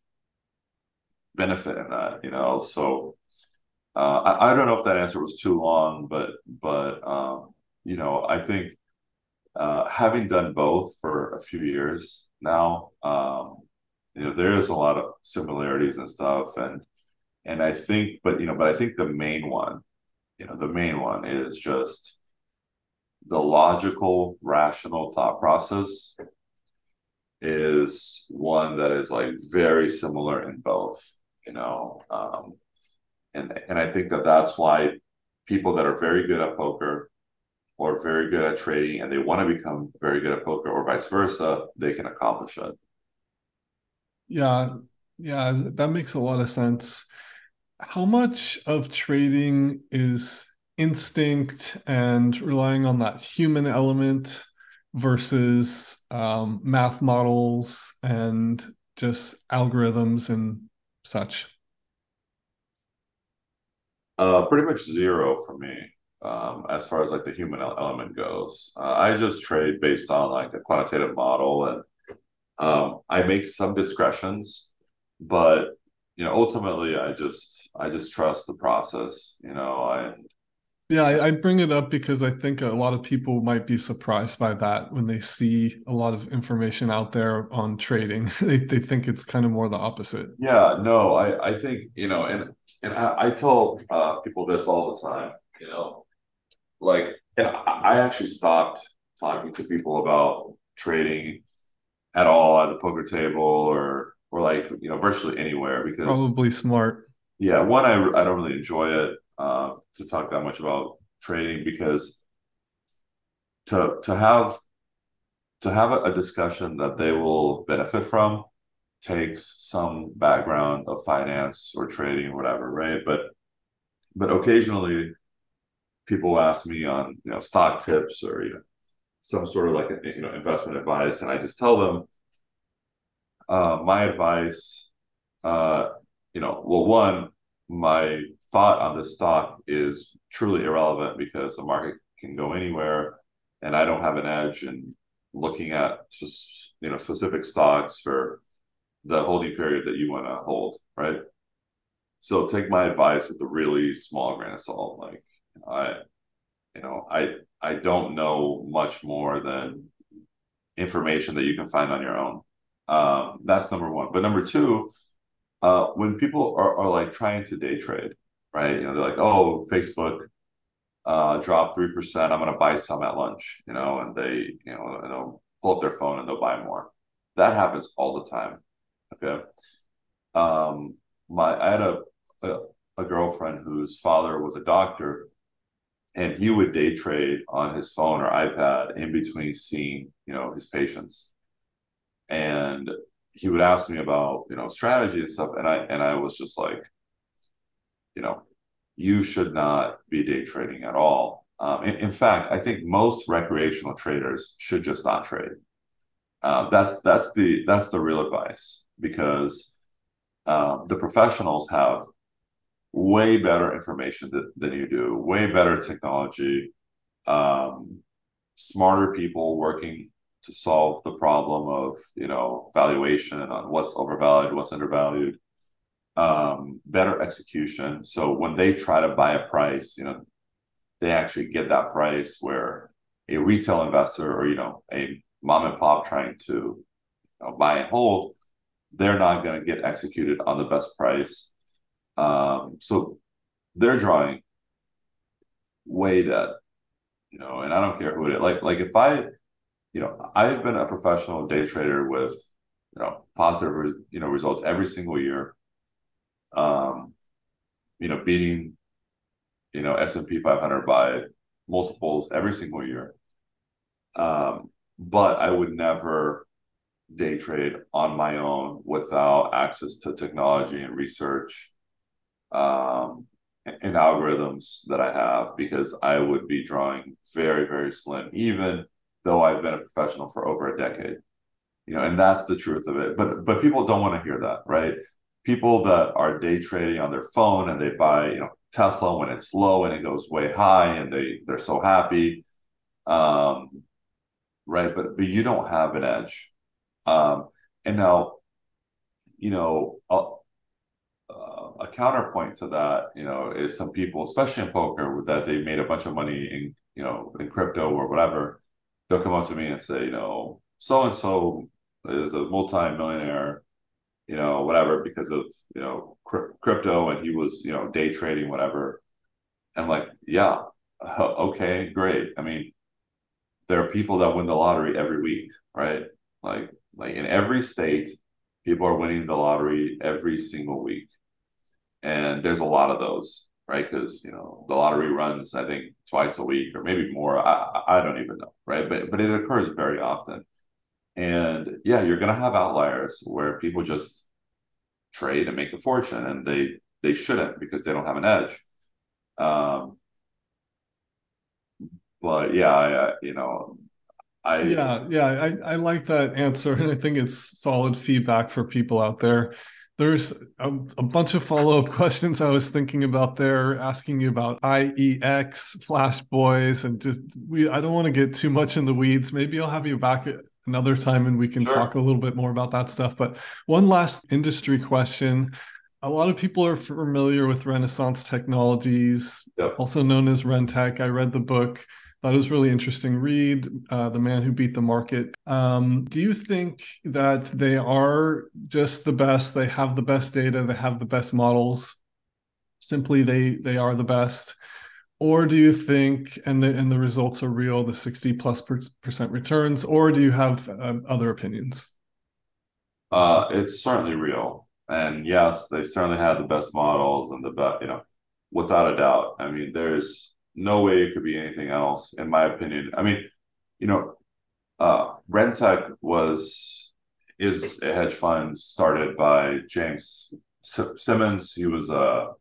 benefit in that, you know. So uh, I I don't know if that answer was too long, but but um, you know I think uh, having done both for a few years now, um, you know there is a lot of similarities and stuff, and and I think, but you know, but I think the main one, you know, the main one is just the logical, rational thought process is one that is like very similar in both, you know. Um, and and I think that that's why people that are very good at poker or very good at trading and they want to become very good at poker or vice versa, they can accomplish it. Yeah, Yeah, that makes a lot of sense. How much of trading is instinct and relying on that human element versus um, math models and just algorithms and such? Uh, pretty much zero for me, um, as far as like the human element goes. Uh, I just trade based on like a quantitative model, and um, I make some discretions, but you know, ultimately, I just I just trust the process. You know, i yeah, I, I, bring it up because I think a lot of people might be surprised by that when they see a lot of information out there on trading. they they think it's kind of more the opposite. Yeah, no, I I think you know, and and I, I tell uh, people this all the time. You know, like, and I actually stopped talking to people about trading at all at the poker table or or like you know virtually anywhere because probably smart. Yeah, one I I don't really enjoy it uh, to talk that much about trading because to to have to have a, a discussion that they will benefit from takes some background of finance or trading or whatever, right? But but occasionally people ask me on you know stock tips or you know some sort of like you know investment advice, and I just tell them uh, my advice. Uh, you know, well, one, my thought on this stock is truly irrelevant because the market can go anywhere, and I don't have an edge in looking at just you know specific stocks for the holding period that you want to hold, right? So take my advice with a really small grain of salt. Like I, you know, I I don't know much more than information that you can find on your own. Um, that's number one. But number two, uh, when people are, are like trying to day trade, right? You know, they're like, oh, Facebook uh, dropped three percent. I'm going to buy some at lunch, you know, and they, you know, they'll pull up their phone and they'll buy more. That happens all the time. Okay. Um, my I had a, a a girlfriend whose father was a doctor, and he would day trade on his phone or iPad in between seeing, you know, his patients. And he would ask me about, you know, strategy and stuff. And I and I was just like, you know, you should not be day trading at all. Um, in, in, fact, I think most recreational traders should just not trade. Uh, that's that's the that's the real advice because um, the professionals have way better information th- than you do, way better technology, um, smarter people working to solve the problem of you know valuation on what's overvalued, what's undervalued, um, better execution. So when they try to buy a price, you know, they actually get that price where a retail investor or you know a mom and pop trying to you know, buy and hold they're not going to get executed on the best price. Um, so they're drawing way dead, you know, and I don't care who it is. Like, like if I, you know, I've been a professional day trader with, you know, positive, you know, results every single year. Um, you know, beating, you know, S and P 500 by multiples every single year. Um, but I would never day trade on my own without access to technology and research um, and algorithms that I have because I would be drawing very, very slim, even though I've been a professional for over a decade. You know, and that's the truth of it. But but people don't want to hear that, right? People that are day trading on their phone and they buy, you know, Tesla when it's low and it goes way high and they they're so happy. Um, right. But but you don't have an edge um, and now, you know, a, a, counterpoint to that, you know, is some people, especially in poker, that they made a bunch of money in, you know, in crypto or whatever. They'll come up to me and say, you know, so and so is a multi-millionaire, you know, whatever, because of you know crypto, and he was, you know, day trading, whatever. I'm like, yeah, okay, great. I mean, there are people that win the lottery every week, right? Like like in every state, people are winning the lottery every single week. And there's a lot of those, right? Because you know the lottery runs, I think, twice a week or maybe more. I I don't even know, right? But but it occurs very often. And yeah, you're gonna have outliers where people just trade and make a fortune, and they they shouldn't because they don't have an edge. Um, but yeah, I, you know, I yeah yeah I, I like that answer and I think it's solid feedback for people out there. There's a, a bunch of follow up questions I was thinking about there, asking you about IEX, Flash Boys, and just we. I don't want to get too much in the weeds. Maybe I'll have you back another time and we can sure. talk a little bit more about that stuff. But one last industry question: a lot of people are familiar with Renaissance Technologies, yep. also known as Rentech. I read the book that was really interesting read uh, the man who beat the market. Um, do you think that they are just the best? They have the best data. They have the best models. Simply they they are the best. Or do you think and the and the results are real the 60 plus percent returns or do you have uh, other opinions? Uh, it's certainly real. And yes they certainly have the best models and the best you know without a doubt. I mean there's no way it could be anything else, in my opinion. I mean, you know, uh, Rentech was is a hedge fund started by James Simons. He was a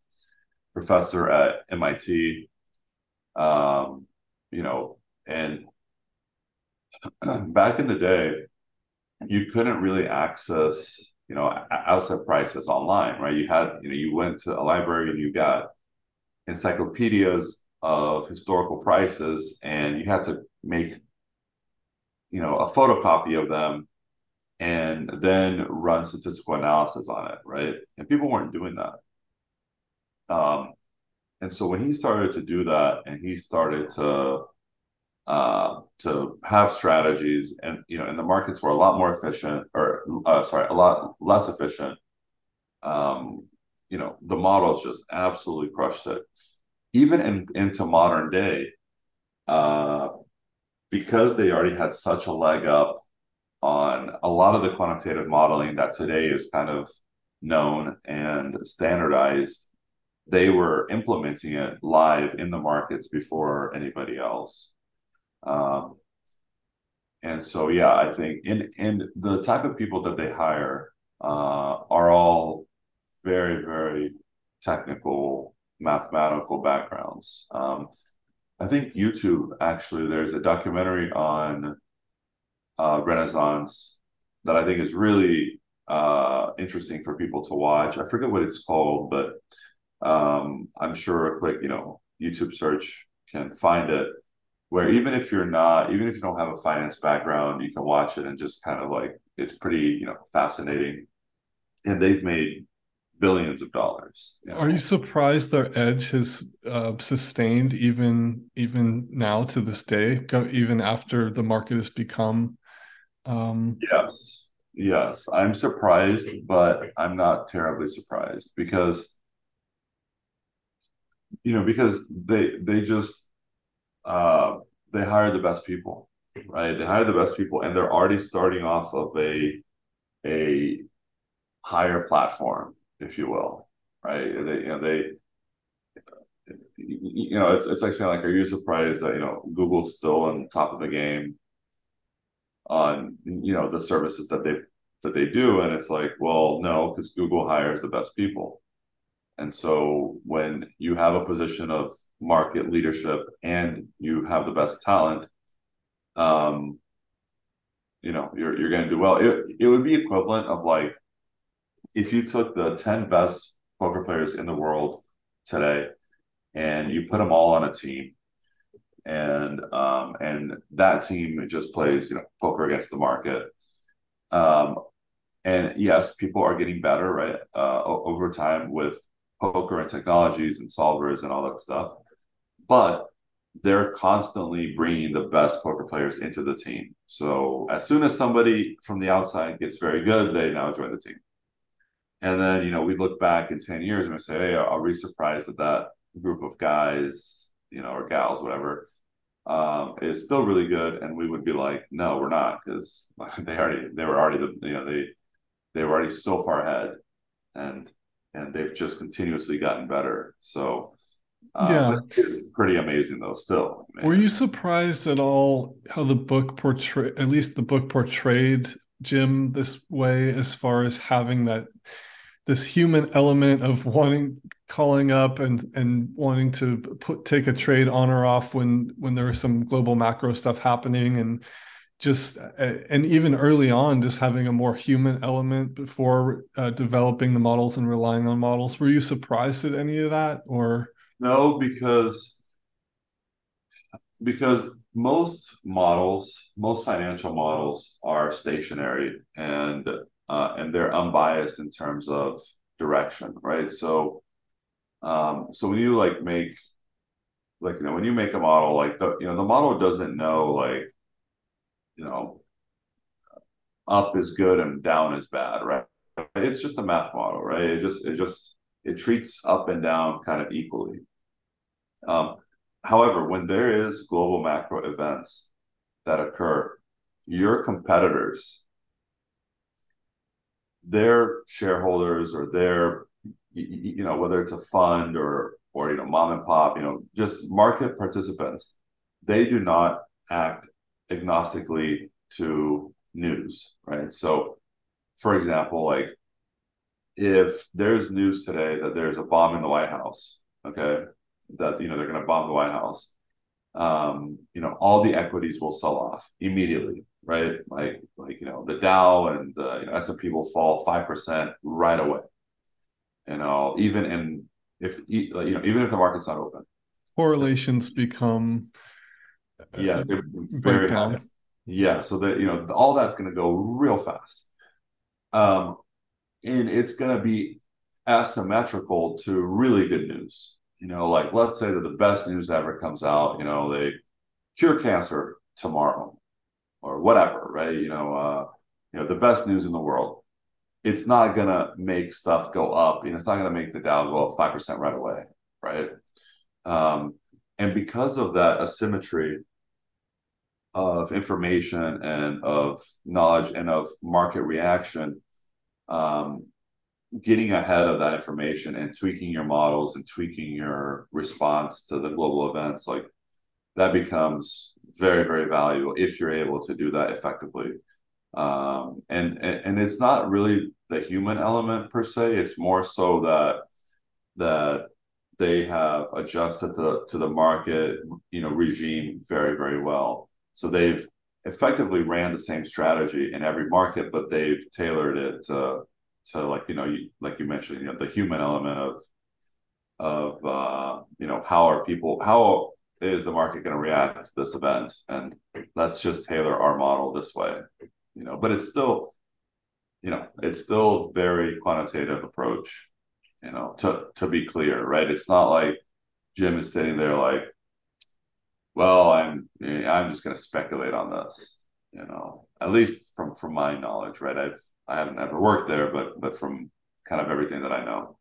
professor at MIT. Um, you know, and back in the day, you couldn't really access, you know, asset prices online, right? You had, you know, you went to a library and you got encyclopedias of historical prices and you had to make you know a photocopy of them and then run statistical analysis on it right? And people weren't doing that. Um and so when he started to do that and he started to uh to have strategies and you know and the markets were a lot more efficient or uh, sorry a lot less efficient um you know the models just absolutely crushed it even in, into modern day, uh, because they already had such a leg up on a lot of the quantitative modeling that today is kind of known and standardized, they were implementing it live in the markets before anybody else. Um, and so, yeah, I think in in the type of people that they hire uh, are all very, very technical mathematical backgrounds. Um, I think YouTube actually there's a documentary on uh, Renaissance that I think is really uh, interesting for people to watch. I forget what it's called, but um, I'm sure a quick you know YouTube search can find it. Where even if you're not, even if you don't have a finance background, you can watch it and just kind of like it's pretty you know fascinating. And they've made billions of dollars. You know? Are you surprised their edge has uh, sustained even even now to this day, go, even after the market has become? Um... Yes, yes, I'm surprised, but I'm not terribly surprised because you know because they they just uh, they hire the best people, right? They hire the best people, and they're already starting off of a a higher platform if you will, right? They, you know, they, you know, it's it's like saying like, are you surprised that you know Google's still on top of the game on you know the services that they that they do? And it's like, well, no, because Google hires the best people. And so when you have a position of market leadership and you have the best talent, um, you know, you're you're going to do well. It it would be equivalent of like if you took the 10 best poker players in the world today and you put them all on a team and um, and that team just plays you know poker against the market um, and yes people are getting better right uh, over time with poker and technologies and solvers and all that stuff but they're constantly bringing the best poker players into the team. So as soon as somebody from the outside gets very good they now join the team and then, you know, we look back in 10 years and we say, hey, are we surprised that that group of guys, you know, or gals, whatever, um, is still really good? And we would be like, no, we're not, because they already, they were already the, you know, they, they were already so far ahead and, and they've just continuously gotten better. So, uh, yeah, it's pretty amazing though. Still, man. were you surprised at all how the book portrayed, at least the book portrayed Jim this way, as far as having that this human element of wanting calling up and and wanting to put take a trade on or off when when there was some global macro stuff happening and just and even early on just having a more human element before uh, developing the models and relying on models. Were you surprised at any of that or? No because because most models most financial models are stationary and uh, and they're unbiased in terms of direction, right? So, um, so when you like make, like you know, when you make a model, like the you know the model doesn't know like, you know, up is good and down is bad, right? It's just a math model, right? It just it just it treats up and down kind of equally. Um, however, when there is global macro events that occur, your competitors their shareholders or their you know whether it's a fund or or you know mom and pop you know just market participants they do not act agnostically to news right? So for example like if there's news today that there's a bomb in the white house okay that you know they're going to bomb the white house um you know all the equities will sell off immediately right? Like like you know the Dow and the you know, S and P will fall five percent right away. You know, even in if you know even if the market's not open, correlations become uh, yeah very high. Yeah, so that you know all that's going to go real fast, um, and it's going to be asymmetrical to really good news. You know, like let's say that the best news ever comes out. You know, they cure cancer tomorrow or whatever, right? You know, uh, you know, the best news in the world. It's not gonna make stuff go up. You know, it's not gonna make the Dow go up five percent right away, right? Um, and because of that asymmetry of information and of knowledge and of market reaction, um, getting ahead of that information and tweaking your models and tweaking your response to the global events, like that becomes very very valuable if you're able to do that effectively. Um, and, and and it's not really the human element per se. It's more so that that they have adjusted to, to the market you know regime very very well. So they've effectively ran the same strategy in every market but they've tailored it to to like you know like you mentioned you know the human element of of uh, you know how are people how is the market going to react to this event? And let's just tailor our model this way you know but it's still you know it's still very quantitative approach you know to to be clear right? It's not like jim is sitting there like well i'm i'm just going to speculate on this you know at least from from my knowledge right? I've i haven't ever worked there but but from kind of everything that i know.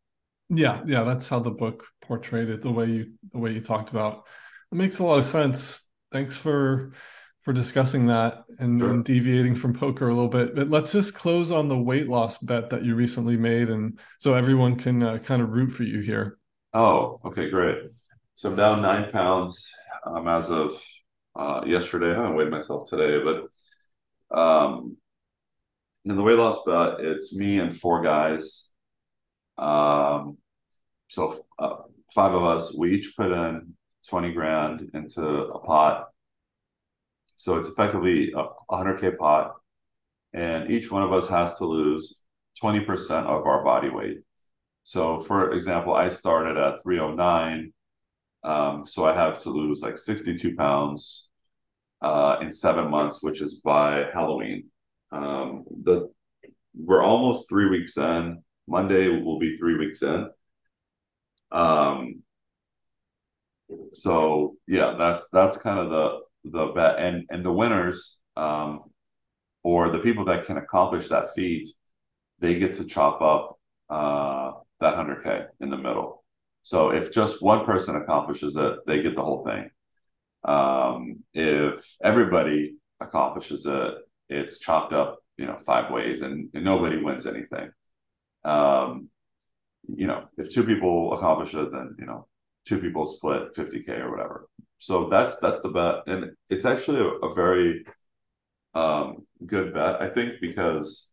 Yeah yeah that's how the book portrayed it the way you the way you talked about it makes a lot of sense. Thanks for for discussing that and, sure. and, deviating from poker a little bit. But let's just close on the weight loss bet that you recently made, and so everyone can uh, kind of root for you here. Oh, okay, great. So I'm down nine pounds um, as of uh, yesterday. I haven't weighed myself today, but um, in the weight loss bet, it's me and four guys. Um, so uh, five of us. We each put in 20 grand into a pot. So it's effectively a 100K pot. And each one of us has to lose 20% of our body weight. So, for example, I started at 309. Um, so I have to lose like 62 pounds uh, in seven months, which is by Halloween. Um, the we're almost three weeks in. Monday will be three weeks in. Um, so yeah, that's that's kind of the the bet, and and the winners, um, or the people that can accomplish that feat, they get to chop up uh, that hundred k in the middle. So if just one person accomplishes it, they get the whole thing. Um, if everybody accomplishes it, it's chopped up, you know, five ways, and, and nobody wins anything. Um, you know, if two people accomplish it, then you know two people split 50k or whatever. So that's that's the bet, and it's actually a, a very um, good bet, I think, because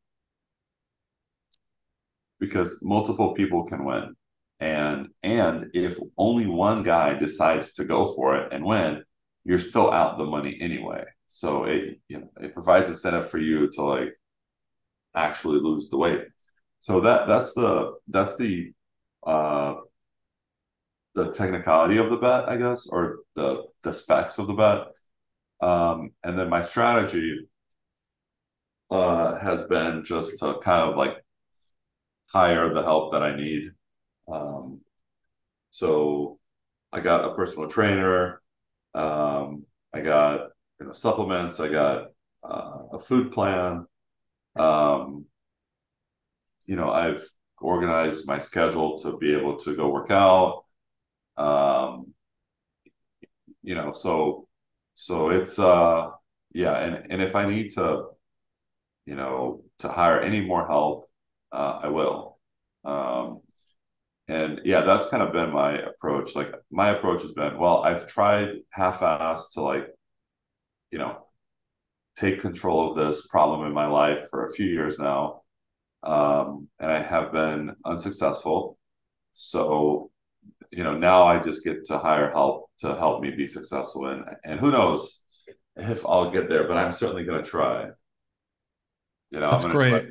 because multiple people can win. And and if only one guy decides to go for it and win, you're still out the money anyway. So it you know it provides incentive for you to like actually lose the weight. So that that's the that's the uh the technicality of the bet, I guess, or the the specs of the bet. Um, and then my strategy uh, has been just to kind of like hire the help that I need. Um, so I got a personal trainer. Um, I got you know supplements. I got uh, a food plan. Um, you know, I've organized my schedule to be able to go work out. Um, you know, so so it's uh yeah, and and if I need to, you know, to hire any more help, uh, I will. Um, and yeah, that's kind of been my approach. Like my approach has been, well, I've tried half-assed to like, you know, take control of this problem in my life for a few years now. Um, and I have been unsuccessful. So you know, now I just get to hire help to help me be successful. And and who knows if I'll get there, but I'm certainly going to try. You know, that's great.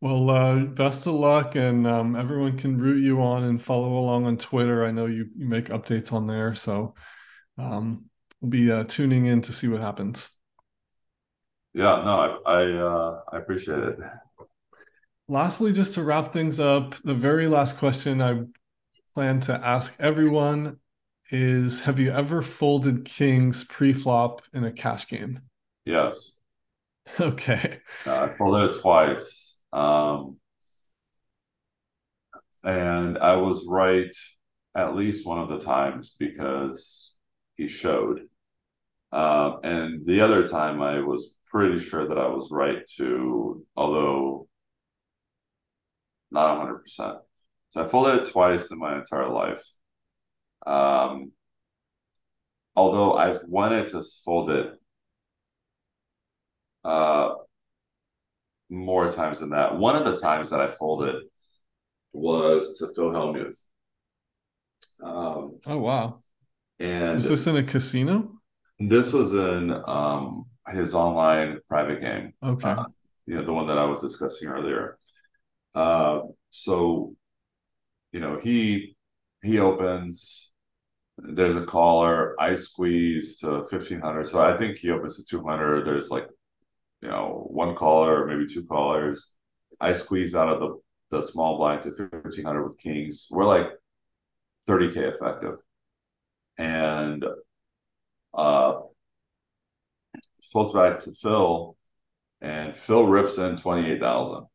Well, uh, best of luck, and um, everyone can root you on and follow along on Twitter. I know you, you make updates on there, so um, we'll be uh, tuning in to see what happens. Yeah, no, I I, uh, I appreciate it. Lastly, just to wrap things up, the very last question I plan to ask everyone is have you ever folded kings pre-flop in a cash game? Yes. Okay. Uh, I folded it twice. Um, and I was right at least one of the times because he showed. Um, and the other time I was pretty sure that I was right too, although not 100%. So I folded it twice in my entire life. Um, although I've wanted to fold it uh, more times than that. One of the times that I folded was to Phil Hellmuth. Um, oh wow! And was this in a casino? This was in um, his online private game. Okay. Uh, you know the one that I was discussing earlier. Uh, so you know, he he opens. There's a caller. I squeeze to fifteen hundred, so I think he opens to two hundred. There's like, you know, one caller, maybe two callers. I squeeze out of the the small blind to fifteen hundred with kings. We're like thirty k effective, and uh, folds back to Phil, and Phil rips in twenty eight thousand.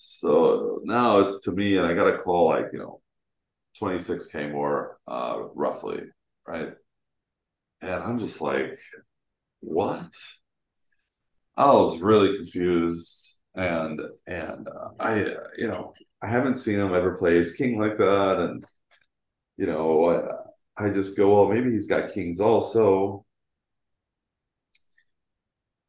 So now it's to me, and I got to call like, you know, 26K more, uh, roughly, right? And I'm just like, what? I was really confused. And, and uh, I, you know, I haven't seen him ever play his king like that. And, you know, I, I just go, well, maybe he's got kings also.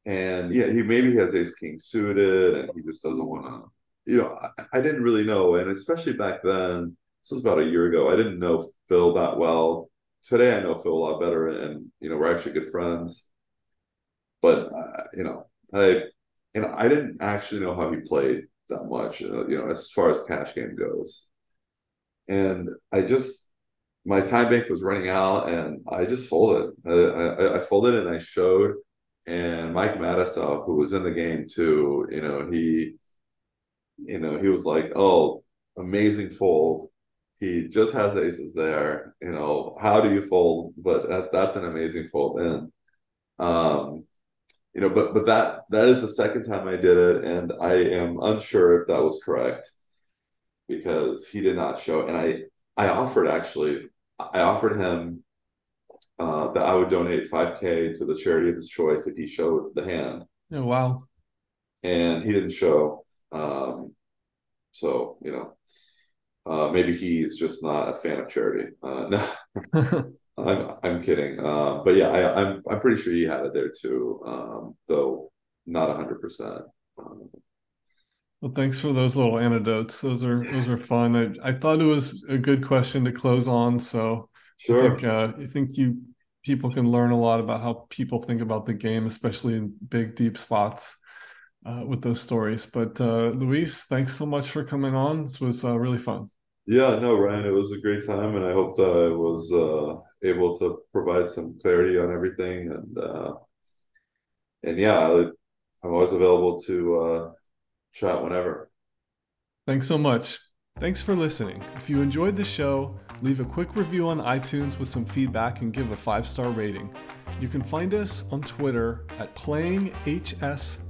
And yeah, he maybe has ace king suited and he just doesn't want to you know, I, I, didn't really know, and especially back then, this was about a year ago. I didn't know Phil that well. Today, I know Phil a lot better, and you know, we're actually good friends. But uh, you know, I and I didn't actually know how he played that much. Uh, you know, as far as cash game goes, and I just my time bank was running out, and I just folded. I, I, I folded, and I showed. And Mike Matusow, who was in the game too, you know, he you know, he was like, "Oh, amazing fold." He just has aces there. You know, how do you fold? But that, that's an amazing fold. And um, you know, but but that that is the second time I did it, and I am unsure if that was correct because he did not show. And I I offered actually, I offered him uh, that I would donate 5K to the charity of his choice if he showed the hand. Oh, wow. And he didn't show. Um, so you know, uh, maybe he's just not a fan of charity. Uh, no, I'm I'm kidding. Uh, but yeah, I, I'm I'm pretty sure he had it there too, um, though not hundred percent. Um, Well, thanks for those little anecdotes. Those are those are fun. I, I thought it was a good question to close on. So Sure. I think uh, I think you people can learn a lot about how people think about the game, especially in big deep spots uh, with those stories. But uh, Luis, thanks so much for coming on. This was uh, really fun. Yeah, no, Ryan, it was a great time, and I hope that I was uh, able to provide some clarity on everything. And uh, and yeah, I'm always available to uh, chat whenever. Thanks so much. Thanks for listening. If you enjoyed the show, leave a quick review on iTunes with some feedback and give a five star rating. You can find us on Twitter at playing HS